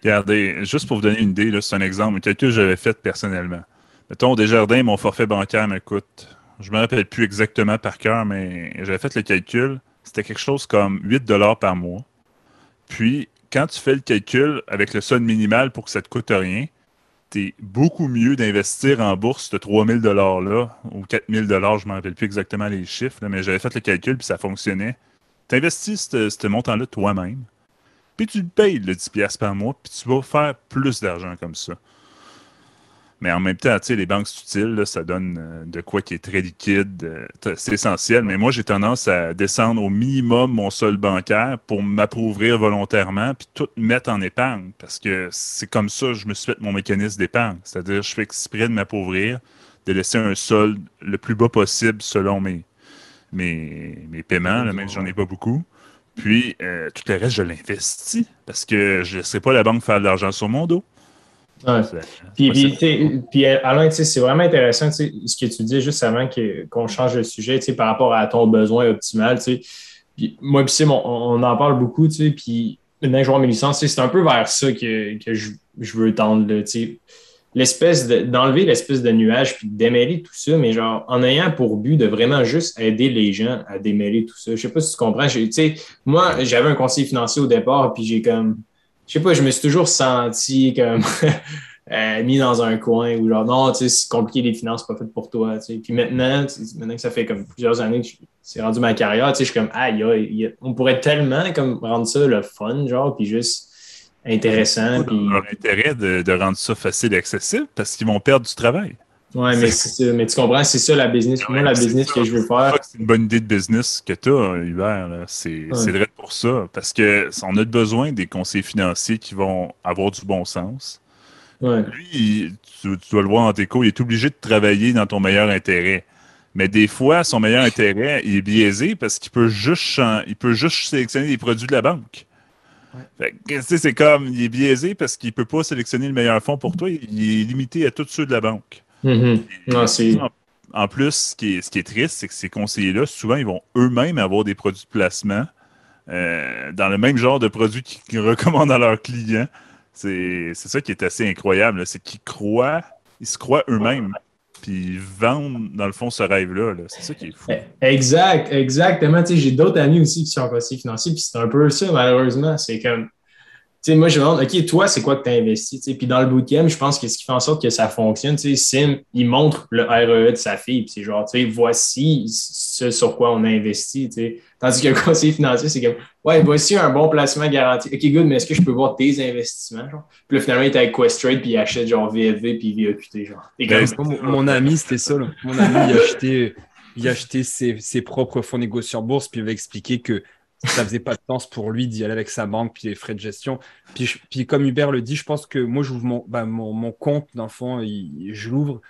Regardez, juste pour vous donner une idée, c'est un exemple, que j'avais fait personnellement. Mettons, Desjardins, mon forfait bancaire m'écoute. Je me rappelle plus exactement par cœur, mais j'avais fait le calcul. C'était quelque chose comme 8 par mois. Puis, quand tu fais le calcul avec le solde minimal pour que ça ne te coûte rien, es beaucoup mieux d'investir en bourse ce 3000 $-là ou 4000 je ne me rappelle plus exactement les chiffres, mais j'avais fait le calcul puis ça fonctionnait. Tu investis ce montant-là toi-même, puis tu le payes le 10$ par mois, puis tu vas faire plus d'argent comme ça. Mais en même temps, les banques utiles, ça donne euh, de quoi qui est très liquide. Euh, c'est essentiel. Mais moi, j'ai tendance à descendre au minimum mon solde bancaire pour m'approuvrir volontairement puis tout mettre en épargne. Parce que c'est comme ça que je me suis fait mon mécanisme d'épargne. C'est-à-dire, je fais exprès de m'appauvrir, de laisser un solde le plus bas possible selon mes, mes, mes paiements, même si j'en ai pas beaucoup. Puis, euh, tout le reste, je l'investis parce que je ne laisserai pas la banque faire de l'argent sur mon dos. Puis, puis, Alain, c'est vraiment intéressant ce que tu dis juste avant qu'on change de sujet par rapport à ton besoin optimal. Puis, moi, puis on, on, en parle beaucoup. Puis, maintenant que je vois mes licences, c'est un peu vers ça que, que je, je, veux tendre. L'espèce d'enlever l'espèce de nuage puis de démêler tout ça, mais genre en ayant pour but de vraiment juste aider les gens à démêler tout ça. Je sais pas si tu comprends. Moi, j'avais un conseiller financier au départ, puis j'ai comme je sais pas, je me suis toujours senti comme euh, mis dans un coin où genre non, tu sais, c'est compliqué les finances, pas fait pour toi. Tu sais. Puis maintenant, maintenant que ça fait comme plusieurs années que c'est rendu ma carrière, tu sais, je suis comme aïe, on pourrait tellement comme rendre ça le fun, genre, puis juste intéressant. Puis... intérêt de, de, rendre ça facile et accessible parce qu'ils vont perdre du travail. Oui, mais, mais tu comprends, c'est ça la business. Moi, la business que je veux faire. C'est une bonne idée de business que tu as, Hubert. C'est vrai pour ça. Parce qu'on a besoin des conseillers financiers qui vont avoir du bon sens. Lui, tu, dois le voir dans tes cours, il est obligé de travailler dans ton meilleur intérêt. Mais des fois, son meilleur intérêt, il est biaisé parce qu'il peut juste il peut juste sélectionner des produits de la banque. C'est comme, il est biaisé parce qu'il ne peut pas sélectionner le meilleur fonds pour toi. Il est limité à tous ceux de la banque. Mm-hmm. en, plus, ce qui est, triste, c'est que ces conseillers-là, souvent, ils vont eux-mêmes avoir des produits de placement euh, dans le même genre de produits qu'ils recommandent à leurs clients. C'est ça qui est assez incroyable. C'est qu'ils croient, ils se croient eux-mêmes. Puis ils vendent, dans le fond, ce rêve-là. c'est ça qui est fou. Exact, exactement. J'ai d'autres amis aussi qui sont conseillers financiers, puis c'est un peu ça, malheureusement. C'est comme moi, je me demande, OK, toi, c'est quoi que tu as investi? Puis dans le bootcamp, je pense que ce qui fait en sorte que ça fonctionne, Sim, il montre le REE de sa fille, puis c'est genre, voici ce sur quoi on a investi. Tandis que le conseiller financier, c'est comme, ouais, voici un bon placement garanti. OK, good, mais est-ce que je peux voir tes investissements? Genre? Puis là, finalement, il est avec Questrade, puis il achète genre VFV, puis VEQT. Genre. Ben, mon, ami, c'était ça. Mon ami, il a acheté, il a acheté ses, ses propres fonds négociés en bourse, puis il avait expliqué que ça faisait pas de sens pour lui d'y aller avec sa banque puis les frais de gestion. Puis, puis comme Hubert le dit, je pense que moi j'ouvre mon, bah, mon, mon, compte dans le fond, je l'ouvre,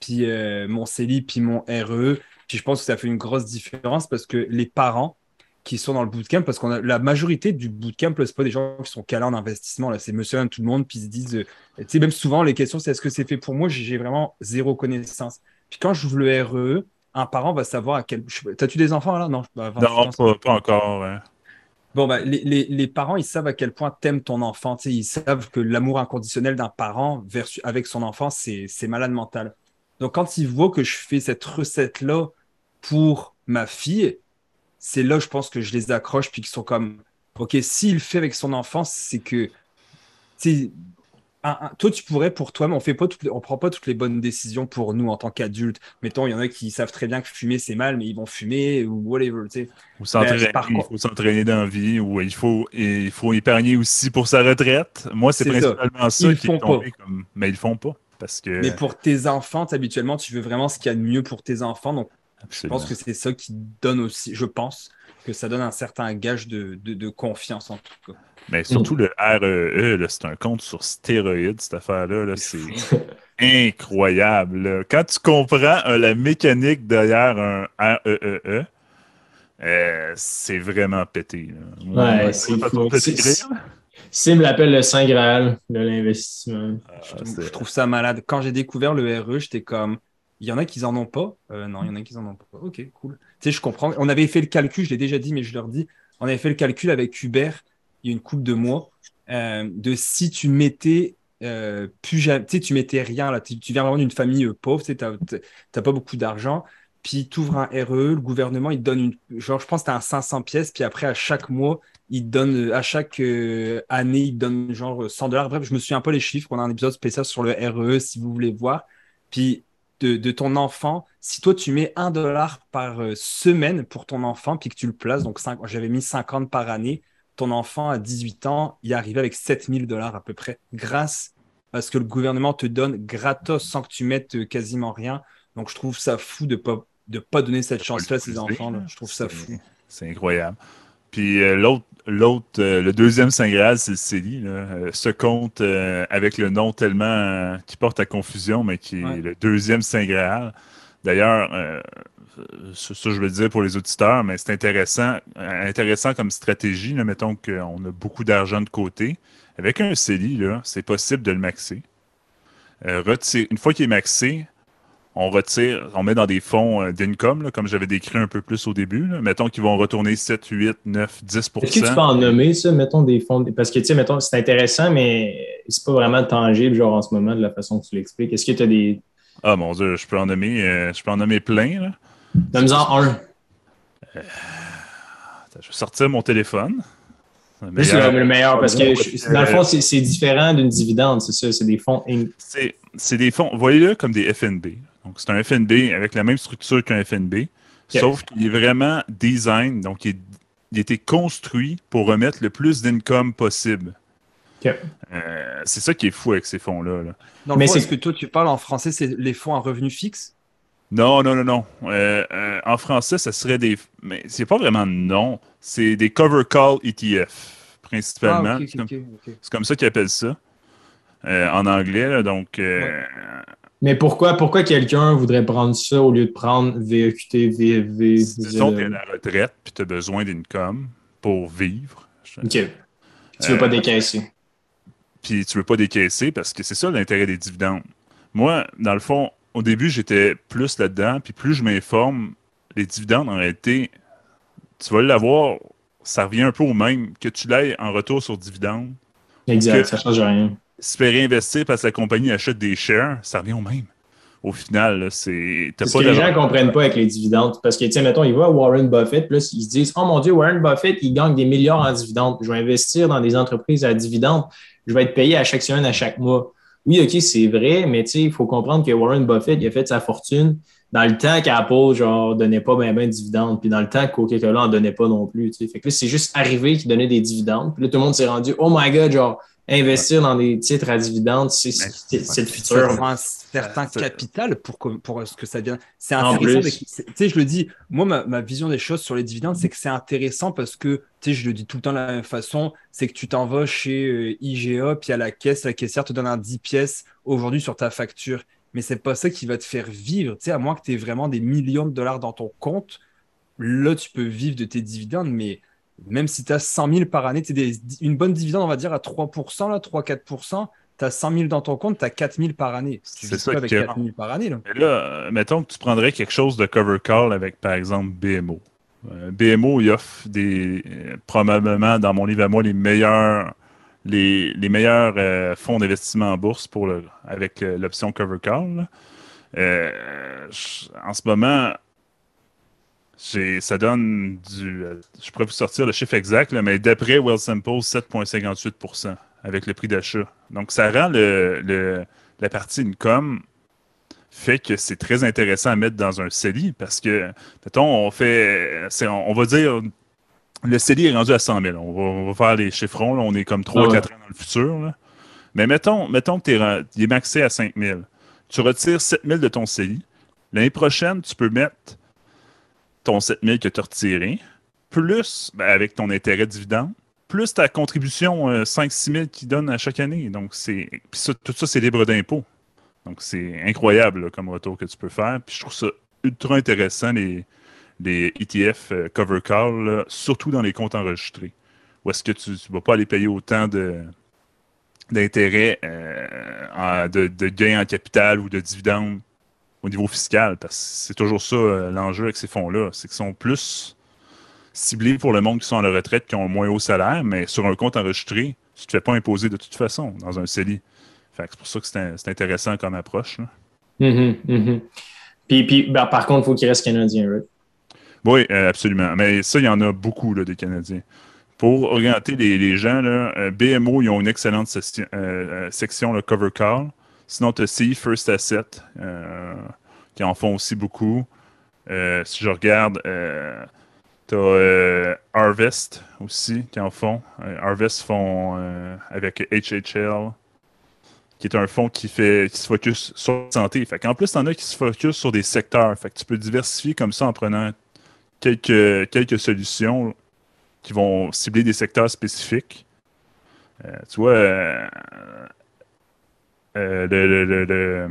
puis euh, mon CELI, puis mon RE. Puis je pense que ça fait une grosse différence parce que les parents, qui sont dans le bootcamp parce qu'on la majorité du bootcamp, c'est pas des gens qui sont calés en investissement, là, c'est monsieur, tout le monde, puis ils se disent, euh, tu sais, même souvent, les questions, c'est est-ce que c'est fait pour moi? J'ai vraiment zéro connaissance. Puis quand j'ouvre le RE, un parent va savoir à quel. T'as-tu des enfants là? Non, bah, non pas, encore. Bon, bah, les, les, les, parents, ils savent à quel point t'aimes ton enfant. Ils savent que l'amour inconditionnel d'un parent versus, avec son enfant, c'est malade mental. Donc, quand ils voient que je fais cette recette-là pour ma fille, c'est là, je pense que je les accroche, puis qu'ils sont comme, OK, s'il fait avec son enfant, c'est que, toi, tu pourrais pour toi, mais on fait pas toutes on prend pas toutes les bonnes décisions pour nous en tant qu'adultes. Mettons, il y en a qui savent très bien que fumer c'est mal, mais ils vont fumer ou whatever. Tu sais. Ou s'entraîner, ben, il faut s'entraîner dans la vie, ou il faut, il faut épargner aussi pour sa retraite. Moi, c'est principalement ça, ils qui font pas. Comme... Mais ils le font pas. Parce que... Mais pour tes enfants, habituellement, tu veux vraiment ce qu'il y a de mieux pour tes enfants. Donc, je pense que c'est ça qui donne aussi, je pense que ça donne un certain gage de, de, confiance en tout cas. Mais surtout le REE, c'est un compte sur stéroïdes, cette affaire-là. c'est incroyable. Quand tu comprends euh, la mécanique derrière un REE, e e, euh, c'est vraiment pété. Ouais, c'est Sim l'appelle le Saint Graal de l'investissement. Ah, je, trouve ça malade. Quand j'ai découvert le RE, j'étais comme il y en a qui en ont pas. Euh, non, il y en a qui en ont pas. Ok, cool. Tu sais, je comprends. On avait fait le calcul, je l'ai déjà dit, mais je leur dis, on avait fait le calcul avec Hubert il y a une couple de mois euh, de si tu mettais euh, plus tu sais, tu mettais rien là, tu, viens vraiment d'une famille pauvre, tu n'as pas beaucoup d'argent, puis tu ouvres un RE, le gouvernement il te donne une, genre je pense que tu as un 500 pièces, puis après à chaque mois il te donne, à chaque année il te donne genre 100 dollars. Bref, je me souviens pas les chiffres, on a un épisode spécial sur le RE si vous voulez voir. Puis de, ton enfant, si toi tu mets un dollar par euh, semaine pour ton enfant, puis que tu le places, donc j'avais mis 50 par année, ton enfant à 18 ans, il arrivé avec 7000 dollars à peu près, grâce à ce que le gouvernement te donne gratos sans que tu mettes euh, quasiment rien. Donc je trouve ça fou de ne pas, de pas donner cette chance-là à ses enfants. Je trouve ça fou. C'est incroyable. Puis euh, l'autre, l'autre, euh, le deuxième Saint Graal, c'est le CELI. Euh, ce compte avec le nom tellement qui porte à confusion, mais qui est le deuxième Saint Graal. D'ailleurs, ça, je veux dire pour les auditeurs, mais c'est intéressant, intéressant comme stratégie. Là, mettons qu'on a beaucoup d'argent de côté. Avec un CELI, c'est possible de le maxer. une fois qu'il est maxé, on retire, on met dans des fonds euh, d'income, comme j'avais décrit un peu plus au début. Mettons qu'ils vont retourner 7, 8, 9, 10 Est-ce que tu peux en nommer ça, mettons des fonds? Parce que, tu sais, mettons, c'est intéressant, mais c'est pas vraiment tangible, genre en ce moment, de la façon que tu l'expliques. Est-ce que tu as des. Ah, mon Dieu, je peux en nommer, euh, je peux en nommer plein. Là. Donne-en un. Euh, je vais sortir mon téléphone. C'est le meilleur parce que dans le fond, c'est différent d'une dividende, c'est ça, c'est des fonds. C'est des fonds, voyez-le comme des FNB. Donc, c'est un FNB avec la même structure qu'un FNB, sauf qu'il est vraiment design, donc il, a été construit pour remettre le plus d'income possible. Euh, c'est ça qui est fou avec ces fonds-là. Mais c'est ce que toi tu parles en français, c'est les fonds à revenus fixes? Non, non, non, non. Euh, euh, en français, ça serait des. Mais c'est pas vraiment non. C'est des cover call ETF, principalement. Ah, c'est comme, ça qu'ils appellent ça. en anglais, donc. Mais pourquoi, pourquoi quelqu'un voudrait prendre ça au lieu de prendre VEQT, VFV? Disons que tu es à la retraite puis tu as besoin d'une com pour vivre. OK. Tu ne veux pas euh, décaisser. Puis tu ne veux pas décaisser parce que c'est ça l'intérêt des dividendes. Moi, dans le fond, au début, j'étais plus là-dedans, puis plus je m'informe, les dividendes, en réalité, tu vas l'avoir, ça revient un peu au même que tu l'aies en retour sur dividendes. Exact, ça ne change rien se faire investir parce que la compagnie achète des shares, ça revient au même. Au final, c'est. Ce que les gens ne comprennent pas avec les dividendes. Parce que, tiens, mettons, ils voient Warren Buffett, puis là, ils se disent Oh mon Dieu, Warren Buffett, il gagne des milliards en dividendes. Je vais investir dans des entreprises à dividendes. Je vais être payé à chaque semaine, à chaque mois. Oui, OK, c'est vrai, mais il faut comprendre que Warren Buffett, il a fait sa fortune dans le temps qu'Apple, genre, donnait pas bien ben de dividendes, puis dans le temps que Coca-Cola en donnait pas non plus. Fait que là, c'est juste arrivé qu'il donnait des dividendes. Puis là, tout le monde s'est rendu Oh my God, genre, investir dans des titres à dividendes, c'est le futur. un certain capital pour, pour ce que ça vient. C'est intéressant. Tu sais, je le dis, moi, ma, ma, vision des choses sur les dividendes, c'est que c'est intéressant parce que, tu sais, je le dis tout le temps de la même façon, c'est que tu t'en vas chez euh, IGA, puis à la caisse, la caissière te donne un 10 pièces aujourd'hui sur ta facture. Mais c'est pas ça qui va te faire vivre. Tu sais, à moins que tu aies vraiment des millions de dollars dans ton compte, là, tu peux vivre de tes dividendes, mais même si tu as 100 000 par année, des, une bonne dividende, on va dire à 3%, là, 3-4%, tu as 100 000 dans ton compte, tu as 4 000 par année. C'est ça avec 4 000 par année. Là. là, euh, mettons que tu prendrais quelque chose de cover call avec, par exemple, BMO. Euh, BMO, il offre des, euh, probablement, dans mon livre à moi, les meilleurs, les, les meilleurs fonds d'investissement en bourse pour le, avec l'option cover call. en ce moment, ça donne du. Je pourrais vous sortir le chiffre exact, mais d'après Simple, 7,58% avec le prix d'achat. Donc, ça rend le, la partie income fait que c'est très intéressant à mettre dans un CELI parce que, mettons, on fait. On, va dire. Le CELI est rendu à 100 000. On va, faire les chiffrons. on est comme 3-4 ans dans le futur. Mais mettons, mettons que tu es, maxé à 5 000. Tu retires 7 000 de ton CELI. L'année prochaine, tu peux mettre ton 7000 que tu as retiré, plus ben, avec ton intérêt dividende, plus ta contribution 5-6 euh, 000 qu'ils donnent à chaque année. Donc, c'est. tout ça, c'est libre d'impôt. Donc, c'est incroyable comme retour que tu peux faire. Puis je trouve ça ultra intéressant, les, les ETF euh, cover call, surtout dans les comptes enregistrés. Où est-ce que tu ne vas pas aller payer autant de d'intérêts euh, de, de gains en capital ou de dividendes au niveau fiscal, parce que c'est toujours ça euh, l'enjeu avec ces fonds-là, c'est qu'ils sont plus ciblés pour le monde qui sont à la retraite, qui ont un moins haut salaire, mais sur un compte enregistré, tu ne te fais pas imposer de toute façon dans un CELI. c'est pour ça que c'est intéressant comme approche. Mm-hmm, mm-hmm. Puis, puis ben, par contre, il faut qu'il reste canadien, right? Oui, euh, absolument. Mais ça, il y en a beaucoup là, des Canadiens. Pour orienter les, gens, là, euh, BMO, ils ont une excellente section, le Cover Call. Sinon, tu as C, First Asset, euh, qui en font aussi beaucoup. Euh, si je regarde, euh, tu as Harvest aussi, qui en font. Harvest font avec HHL, qui est un fonds qui, fait, qui se focus sur la santé. Fait en plus, tu en as qui se focus sur des secteurs. Fait que tu peux diversifier comme ça en prenant quelques, quelques solutions qui vont cibler des secteurs spécifiques. tu vois, euh, le, le,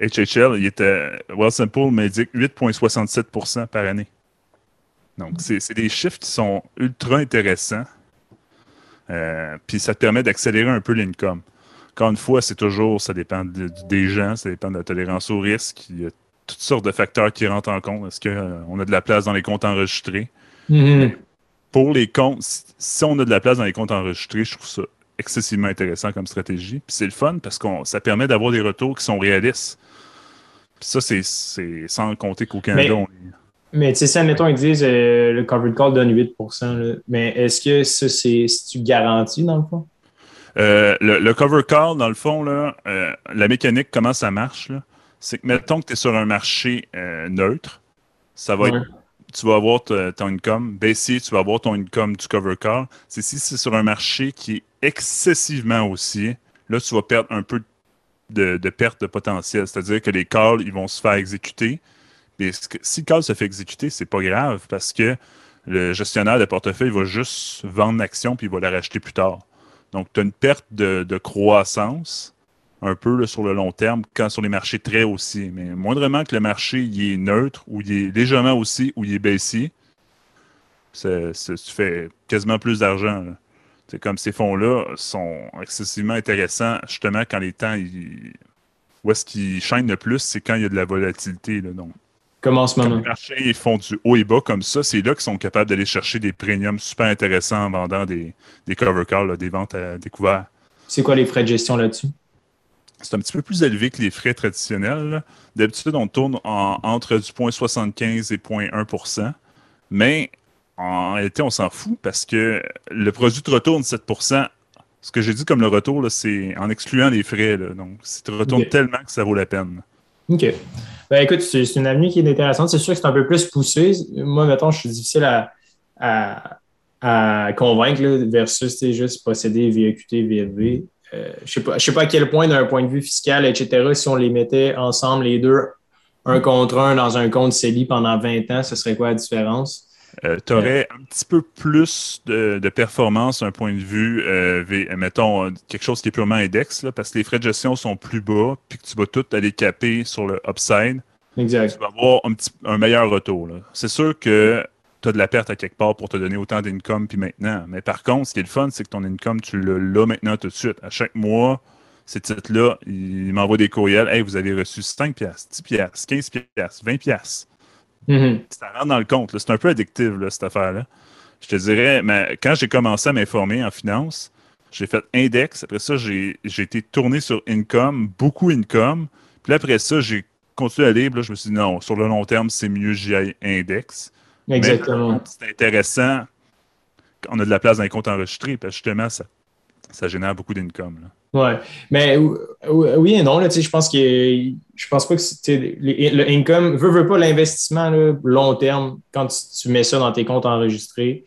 HHL, il était, Wealthsimple m'indique 8,67% par année. Donc, c'est des chiffres qui sont ultra intéressants. Euh, puis ça te permet d'accélérer un peu l'income. Encore une fois, c'est toujours, ça dépend des gens, ça dépend de la tolérance au risque. Il y a toutes sortes de facteurs qui rentrent en compte. Est-ce qu'on euh, a de la place dans les comptes enregistrés? Mm-hmm. Pour les comptes, si on a de la place dans les comptes enregistrés, je trouve ça excessivement intéressant comme stratégie. Puis c'est le fun parce que ça permet d'avoir des retours qui sont réalistes. Puis ça, c'est sans compter qu'aucun mais, Mais tu sais, ça, admettons, ils disent euh, le covered call donne 8% Mais est-ce que ça, c'est tu garantis dans le fond? Euh, le, cover call, dans le fond, là, euh, la mécanique, comment ça marche, c'est que mettons que tu es sur un marché neutre, ça va être tu vas avoir ton income baissier, tu vas avoir ton income du cover call. C'est si c'est sur un marché qui est excessivement haussier, là, tu vas perdre un peu de, perte de potentiel. C'est-à-dire que les calls, ils vont se faire exécuter. Mais si le call se fait exécuter, c'est pas grave parce que le gestionnaire de portefeuille va juste vendre l'action puis il va la racheter plus tard. Donc, tu as une perte de, croissance un peu sur le long terme quand sur les marchés très haussiers. Mais moindrement que le marché il est neutre ou il est légèrement haussier ou il est baissier, tu fais quasiment plus d'argent. C'est comme ces fonds-là sont excessivement intéressants, justement, quand les temps, où est-ce qu'ils chaînent le plus, c'est quand il y a de la volatilité. Là, donc. Comme en ce moment. Quand les marchés font du haut et bas comme ça, c'est là qu'ils sont capables d'aller chercher des premiums super intéressants en vendant des, des cover calls, des ventes à découvert. C'est quoi les frais de gestion là-dessus? C'est un petit peu plus élevé que les frais traditionnels. D'habitude, on tourne entre du 0,75 et 0,1% mais en réalité, on s'en fout parce que le produit te retourne 7% Ce que j'ai dit comme le retour, c'est en excluant les frais. donc, ça te retourne tellement que ça vaut la peine. OK. Ben, écoute, c'est une avenue qui est intéressante. C'est sûr que c'est un peu plus poussé. Moi, mettons, je suis difficile à, à, convaincre versus juste posséder via QT, VFV. Euh, je ne sais, pas à quel point, d'un point de vue fiscal, etc., si on les mettait ensemble, les deux, un contre un dans un compte CELI pendant 20 ans, ce serait quoi la différence? Euh, tu aurais un petit peu plus de, performance d'un point de vue, euh, mettons, quelque chose qui est purement index, parce que les frais de gestion sont plus bas, puis que tu vas tout aller caper sur le upside. exact. tu vas avoir un, petit, un meilleur retour. C'est sûr que tu as de la perte à quelque part pour te donner autant d'income puis maintenant. Mais par contre, ce qui est le fun, c'est que ton income, tu l'as maintenant tout de suite. À chaque mois, ces titres-là, ils m'envoient des courriels. Hey, vous avez reçu 5 piastres, 10 piastres, 15 piastres, 20 piastres. Mhm. Ça rentre dans le compte. C'est un peu addictif, cette affaire-là. Je te dirais, mais quand j'ai commencé à m'informer en finance, j'ai fait index. Après ça, j'ai été tourné sur income, beaucoup income. Puis après ça, j'ai continué à lire. je me suis dit non, sur le long terme, c'est mieux j'y aille index. Exactement. C'est intéressant. On a de la place dans les comptes enregistrés, parce que justement, ça, ça génère beaucoup d'income. Ouais, mais oui et non, là, je pense que je pense pas que le income, veut, veut pas l'investissement long terme, quand tu, mets ça dans tes comptes enregistrés,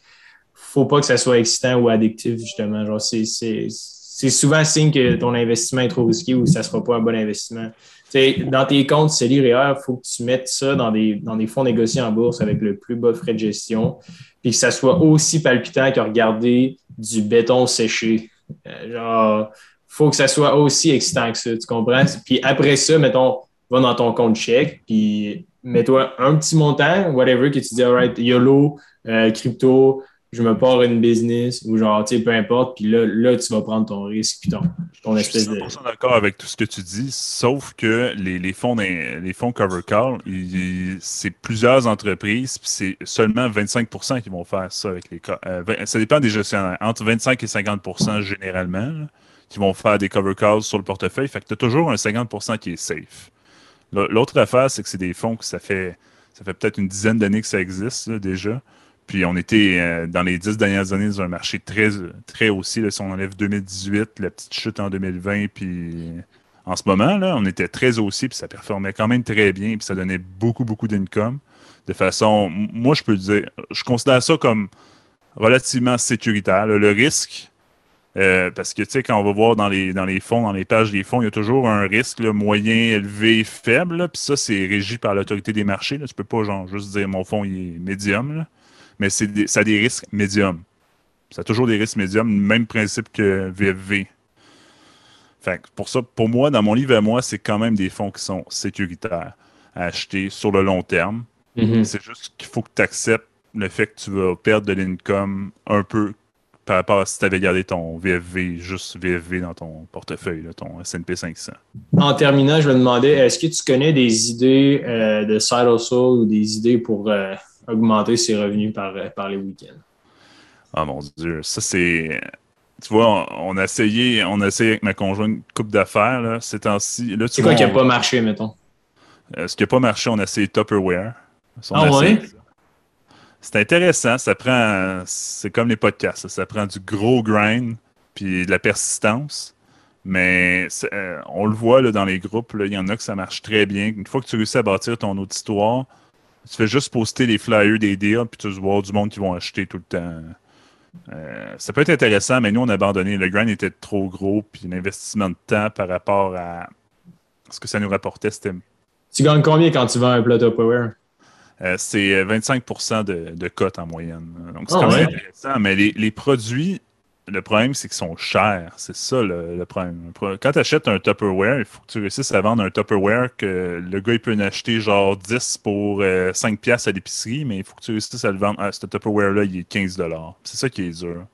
faut pas que ça soit excitant ou addictif, justement. Genre, c'est souvent signe que ton investissement est trop risqué ou ça sera pas un bon investissement. Dans tes comptes CELI il faut que tu mettes ça dans des, dans des fonds négociés en bourse avec le plus bas frais de gestion, puis que ça soit aussi palpitant que regarder du béton séché. Euh, genre, faut que ça soit aussi excitant que ça, tu comprends? Puis après ça, mettons, va dans ton compte chèque, puis mets-toi un petit montant, whatever, que tu dis, alright, YOLO, euh, crypto, je me pars une business, ou genre, tu sais, peu importe, puis là, là, tu vas prendre ton risque, puis ton, ton espèce de. Je suis d'accord avec tout ce que tu dis, sauf que les, les fonds, les fonds Cover Call, c'est plusieurs entreprises, puis c'est seulement 25% qui vont faire ça avec les. Euh, ça dépend des gestionnaires, entre 25 et 50% généralement qui vont faire des cover calls sur le portefeuille. Fait que tu as toujours un 50% qui est safe. L'autre affaire, c'est que c'est des fonds que ça fait, ça fait peut-être une dizaine d'années que ça existe déjà. Puis on était euh, dans les dix dernières années dans un marché très, très haussier. si on enlève 2018, la petite chute en 2020, puis en ce moment, là, on était très haussier, puis ça performait quand même très bien, puis ça donnait beaucoup, beaucoup d'income. De façon, moi, je peux dire, je considère ça comme relativement sécuritaire. le risque, euh, parce que, tu sais, quand on va voir dans les, dans les fonds, dans les pages des fonds, il y a toujours un risque moyen, élevé, faible. Puis ça, c'est régi par l'autorité des marchés. Là. Tu peux pas genre, juste dire mon fonds est médium. Mais c'est ça a des risques médiums. Ça a toujours des risques médiums, même principe que VFV. Fait pour ça, pour moi, dans mon livre à moi, c'est quand même des fonds qui sont sécuritaires à acheter sur le long terme. Mm-hmm. C'est juste qu'il faut que tu acceptes le fait que tu vas perdre de l'income un peu par rapport à si tu avais gardé ton VFV, juste VFV dans ton portefeuille, ton S&P 500. En terminant, je me demandais, est-ce que tu connais des idées euh, de side hustle ou des idées pour euh, augmenter ses revenus par, euh, par les week-ends? Ah mon Dieu, ça c'est... Tu vois, on, a essayé, on a essayé avec ma conjointe une coupe d'affaires ces temps-ci. C'est quoi qui n'a pas marché, mettons? ce qui n'a pas marché, on a essayé Tupperware. ah ouais? c'est intéressant. Ça prend, c'est comme les podcasts, ça prend du gros grind puis de la persistance. Mais euh, on le voit là, dans les groupes, il y en a que ça marche très bien. Une fois que tu réussis à bâtir ton auditoire, tu fais juste poster les flyers des deals, puis tu vois du monde qui vont acheter tout le temps. Euh, ça peut être intéressant, mais nous, on a abandonné. Le grind était trop gros, puis l'investissement de temps par rapport à ce que ça nous rapportait, c'était. Tu gagnes combien quand tu vends un plateau Power? Euh, c'est 25 euh, de, de cote en moyenne. Donc, c'est ah quand même intéressant. Mais les, produits, le problème, c'est qu'ils sont chers. C'est ça le, problème. Quand tu achètes un Tupperware, il faut que tu réussisses à vendre un Tupperware que le gars il peut en acheter genre 10 pour 5 euh, piastres à l'épicerie, mais il faut que tu réussisses à le vendre. Ah, ce Tupperware-là, il est 15 C'est ça qui est dur.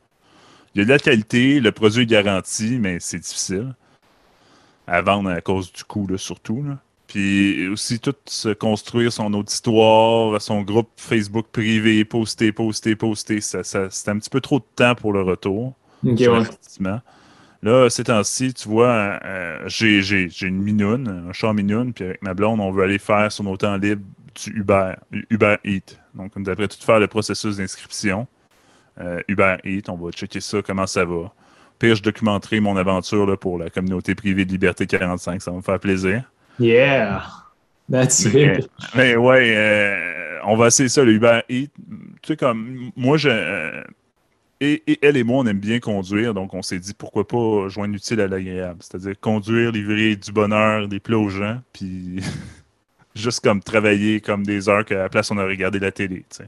Il y a de la qualité, le produit est garanti, mais c'est difficile à vendre à cause du coût, surtout. Là. Puis aussi tout se construire son auditoire, son groupe Facebook privé, poster, poster, poster. Ça, un petit peu trop de temps pour le retour. Là, ces temps-ci, tu vois, euh, j'ai, une minoune, un chat minoune, puis avec ma blonde, on veut aller faire sur nos temps libres du Uber, Uber Eat. Donc, on devrait tout faire le processus d'inscription. Euh, Uber Eat, on va checker ça, comment ça va. Puis, je documenterai mon aventure pour la communauté privée de Liberté 45, ça va me faire plaisir. Yeah! That's it. Mais ouais, euh, on va essayer ça, le Uber Eats. Tu sais, comme moi, je. Euh, et, elle et moi, on aime bien conduire, donc on s'est dit pourquoi pas joindre l'utile à l'agréable. C'est-à-dire conduire, livrer du bonheur, des plats aux gens, puis juste comme travailler comme des heures qu'à la place on a regardé la télé. Tu sais.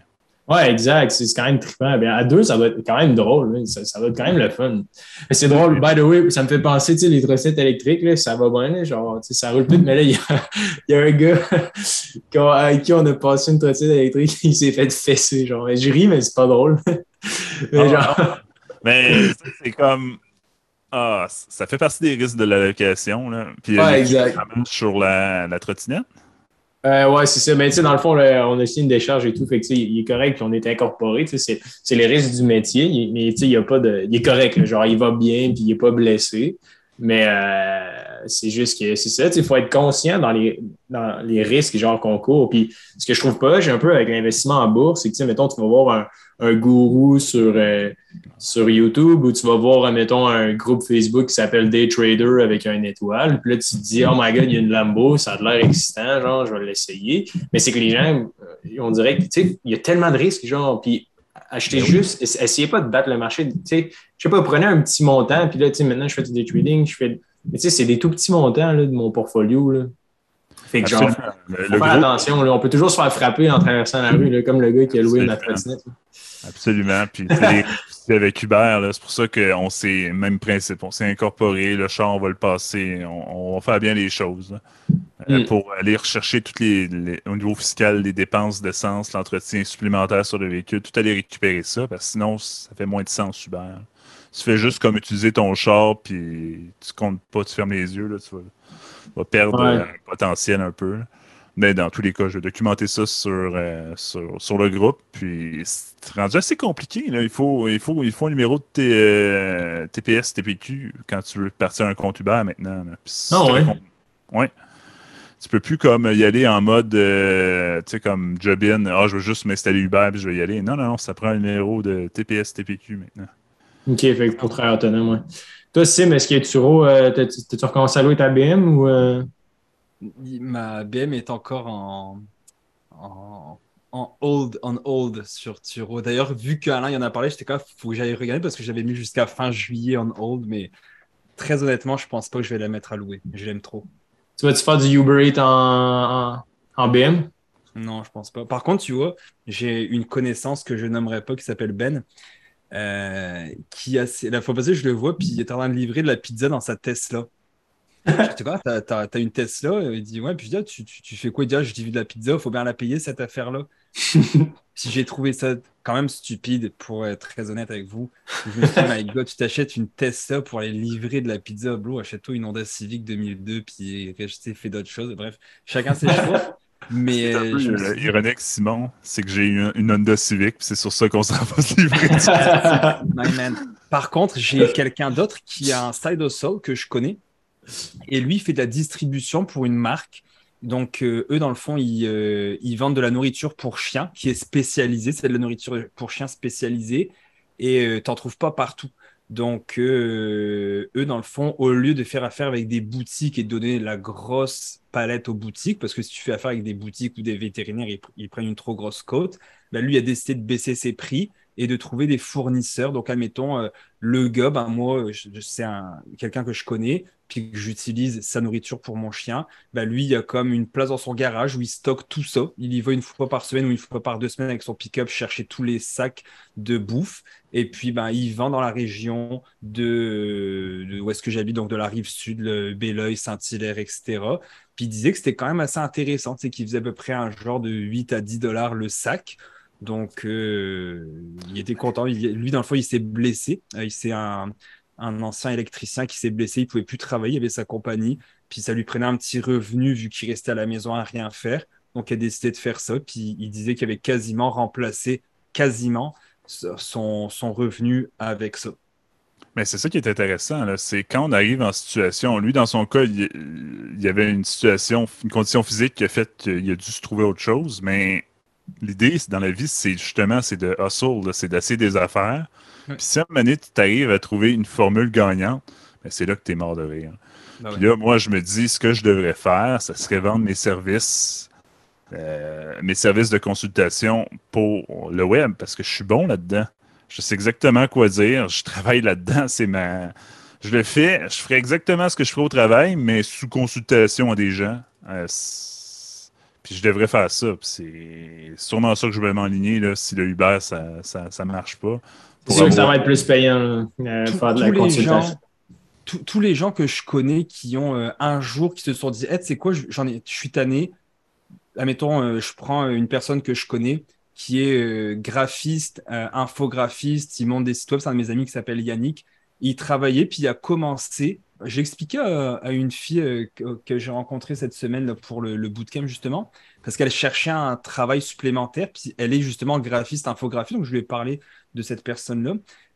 Ouais, exact. C'est quand même trippant. Bien, à deux, ça va être quand même drôle. Ça, ça, va être quand même le fun. C'est drôle, by the way, ça me fait penser, tu sais, les trottinettes électriques, là, ça va bien, genre, tu sais, ça roule plus. Mais là, il y a, il y a un gars avec qui on a passé une trottinette électrique, il s'est fait fesser, genre. Je ris, mais c'est pas drôle. mais ah, genre... Mais c'est comme... Ah, ça fait partie des risques de la location, là. Puis, ouais, exact. Sur la, la trottinette. Euh, ouais, c'est ça. Mais tu sais, dans le fond, on a signé une décharge et tout. Fait que il est correct qu'on est incorporé. C'est, c'est les risques du métier. Il, mais il, y a pas de. Il est correct. genre, il va bien puis il n'est pas blessé. Mais euh, c'est juste que c'est ça. Il faut être conscient dans les, dans les risques genre qu'on court. Puis ce que je trouve pas, j'ai un peu avec l'investissement en bourse, c'est que mettons, tu vas voir un, un gourou sur, euh, sur YouTube ou tu vas voir, mettons, un groupe Facebook qui s'appelle Day Trader avec un étoile. Puis là, tu te dis, oh my god, il y a une Lambo, ça a l'air excitant, genre, je vais l'essayer. Mais c'est que les gens, euh, on dirait que, tu sais, il y a tellement de risques, genre, puis achetez ben juste, essayez pas de battre le marché. Tu sais, je sais pas, prenez un petit montant, puis là, tu sais, maintenant, je fais du day trading, je fais. Mais tu sais, c'est des tout petits montants là, de mon portfolio. Là. Fait que genre, faut faire attention. Là, on peut toujours se faire frapper en traversant la rue, là, comme le gars qui a loué une trottinette. Absolument. Puis avec Uber, c'est pour ça qu'on s'est, même principe, on s'est incorporé, le char, on va le passer, on, va faire bien les choses euh, mm. pour aller rechercher toutes les, au niveau fiscal, les dépenses d'essence, l'entretien supplémentaire sur le véhicule, tout aller récupérer ça, parce que sinon, ça fait moins de sens Uber. Tu fais juste comme utiliser ton char, puis tu comptes pas, tu fermes les yeux, là, tu vas, perdre un potentiel un peu. Mais dans tous les cas, je vais documenter ça sur, euh, sur, le groupe. Puis c'est rendu assez compliqué. Là. Il, faut, il, faut, il faut un numéro de euh, TPS, TPQ quand tu veux partir un compte Uber maintenant. Ah ouais? ouais. Tu peux plus comme y aller en mode euh, tu sais comme Jobin, ah je veux juste m'installer Uber puis je vais y aller. Non, non, non, ça prend un numéro de TPS, TPQ maintenant. OK, fait pour travailler autonome, ouais. Toi, Sim, est-ce que tu t'as-tu recommencé à louer ta BM ou Ma BM est encore en, en, on hold sur Turo. D'ailleurs, vu qu'Alain y en a parlé, j'étais quand faut que j'aille regarder parce que j'avais mis jusqu'à fin juillet en hold, mais très honnêtement, je pense pas que je vais la mettre à louer. Je l'aime trop. Tu vas-tu faire du Uber Eats en, en, BM? Non, je pense pas. Par contre, tu vois, j'ai une connaissance que je nommerai pas qui s'appelle Ben. Euh, qui a, la fois passée, je le vois, puis il est en train de livrer de la pizza dans sa Tesla. tu vois, t'as, as, une Tesla? Il dit, ouais, puis je dis, ah, tu, tu, fais quoi? Il dit, ah, je dis de la pizza, il faut bien la payer cette affaire-là. si j'ai trouvé ça quand même stupide, pour être très honnête avec vous, je me suis dit, my tu t'achètes une Tesla pour aller livrer de la pizza, bro, achète-toi une Honda Civic 2002, puis fais d'autres choses. Bref, chacun ses choix. Mais euh, je... ironique, Simon, c'est que j'ai une, une Honda Civic, puis c'est sur ça qu'on s'en va se livrer. Par contre, j'ai quelqu'un d'autre qui a un side hustle que je connais, et lui, il fait de la distribution pour une marque. Donc, euh, eux, dans le fond, euh, ils, vendent de la nourriture pour chiens qui est spécialisée. C'est de la nourriture pour chiens spécialisée et euh, tu n'en trouves pas partout. Donc, eux, dans le fond, au lieu de faire affaire avec des boutiques et de donner la grosse palette aux boutiques, parce que si tu fais affaire avec des boutiques ou des vétérinaires, ils, prennent une trop grosse côte, ben, lui a décidé de baisser ses prix et de trouver des fournisseurs. Donc, admettons, le gars, ben, moi, c'est quelqu'un que je connais, puis que j'utilise sa nourriture pour mon chien, bah lui, il y a comme une place dans son garage où il stocke tout ça. Il y va une fois par semaine ou une fois par deux semaines avec son pick-up chercher tous les sacs de bouffe. Et puis, ben, il vend dans la région de, où est-ce que j'habite, donc de la rive sud, le Belleuil, Saint-Hilaire, etc. Puis il disait que c'était quand même assez intéressant, c'est qu'il faisait à peu près un genre de 8 à 10 dollars le sac. Donc, euh, il était content. lui, dans le fond, il s'est blessé. Euh, il un, ancien électricien qui s'est blessé, il pouvait plus travailler, il avait sa compagnie, puis ça lui prenait un petit revenu vu qu'il restait à la maison à rien faire. Donc il a décidé de faire ça, puis il disait qu'il avait quasiment remplacé quasiment son, son revenu avec ça. Mais c'est ça qui est intéressant, c'est quand on arrive en situation, lui dans son cas, il, y avait une situation, une condition physique qui a fait qu'il a dû se trouver autre chose, mais l'idée dans la vie, c'est justement c'est de hustle, c'est d'essayer des affaires, puis si à un moment donné, tu arrives à trouver une formule gagnante, ben c'est là que tu es mort de rire. Ben Puis là, moi, je me dis, ce que je devrais faire, ça serait vendre mes services, euh, mes services de consultation pour le web, parce que je suis bon là-dedans. Je sais exactement quoi dire. Je travaille là-dedans. C'est ma. Je le fais. Je ferai exactement ce que je ferai au travail, mais sous consultation à des gens. Euh, Puis je devrais faire ça. C'est sûrement ça que je vais m'enligner si le Uber, ça, ça, marche pas. C'est sûr que ça va être plus payant euh, faire de la consultation. tous les gens que je connais qui ont euh, un jour qui se sont dit hey, c'est quoi, j'en ai, je suis tanné. Admettons, euh, je prends une personne que je connais qui est graphiste, infographiste, il monte des sites web, c'est un de mes amis qui s'appelle Yannick. Il travaillait, puis il a commencé j'ai expliqué à, une fille euh, que, j'ai rencontrée cette semaine pour le, bootcamp, justement, parce qu'elle cherchait un travail supplémentaire. Puis elle est justement graphiste, infographie, donc je lui ai parlé de cette personne-là.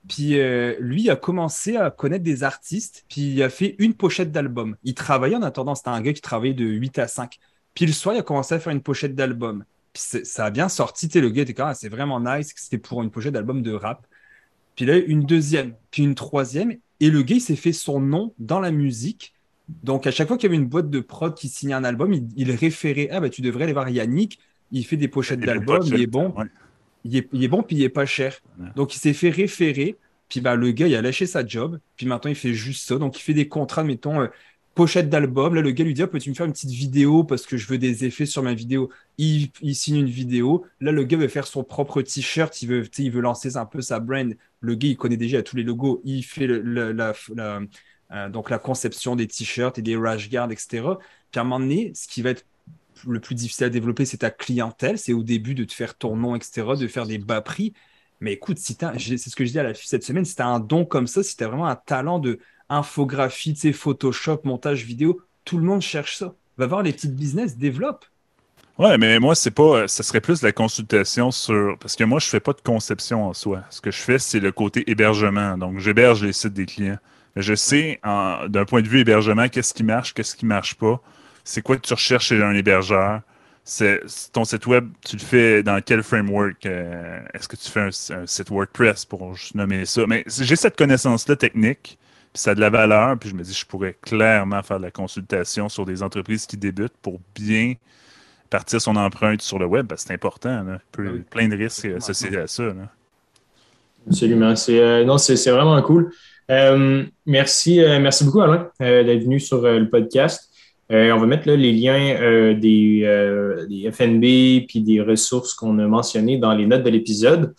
Puis euh, lui a commencé à connaître des artistes, puis il a fait une pochette d'album. Il travaillait en attendant, c'était un gars qui travaillait de 8 à 5. Puis le soir, il a commencé à faire une pochette d'album. Puis ça a bien sorti, le gars était quand même, c'est vraiment nice, c'était pour une pochette d'album de rap. Puis là, une deuxième, puis une troisième, et le gars, il s'est fait son nom dans la musique. Donc, à chaque fois qu'il y avait une boîte de prod qui signait un album, il, référait Ah, bah, tu devrais aller voir Yannick. Il fait des pochettes d'albums, il est bon. Il, est, bon, puis il est pas cher. Donc, il s'est fait référer. Puis, bah, le gars, il a lâché sa job. Puis maintenant, il fait juste ça. Donc, il fait des contrats, mettons, euh, pochette d'album. Là, le gars lui dit ah, Peux-tu me faire une petite vidéo parce que je veux des effets sur ma vidéo? Il, signe une vidéo. Là, le gars veut faire son propre t-shirt. Il veut, il veut lancer un peu sa brand. Le gars, il connaît déjà tous les logos. Il fait la, euh, donc la conception des t-shirts et des rash guards, etc. Puis à un moment donné, ce qui va être le plus difficile à développer, c'est ta clientèle. C'est au début de te faire ton nom, etc., de faire des bas prix. Mais écoute, si c'est ce que je dis à la fille cette semaine, si tu as un don comme ça, si tu as vraiment un talent de infographie, Photoshop, montage vidéo, tout le monde cherche ça. Va voir les petites business, développe. Ouais, mais moi, c'est pas. Ça serait plus la consultation sur. Parce que moi, je fais pas de conception en soi. Ce que je fais, c'est le côté hébergement. Donc, j'héberge les sites des clients. Je sais, d'un point de vue hébergement, qu'est-ce qui marche, qu'est-ce qui marche pas. C'est quoi que tu recherches chez un hébergeur? C'est ton site web, tu le fais dans quel framework? Euh, est-ce que tu fais un, un, site WordPress pour juste nommer ça? Mais j'ai cette connaissance-là technique puis ça a de la valeur, puis je me dis, je pourrais clairement faire de la consultation sur des entreprises qui débutent pour bien partir son empreinte sur le web, parce que c'est important. Là. Ah plein de risques associés à ça. Absolument. C'est, euh, non, c'est, vraiment cool. Euh, merci, euh, merci beaucoup, Alain, d'être venu sur le podcast. on va mettre là, les liens des, des FNB puis des ressources qu'on a mentionnées dans les notes de l'épisode.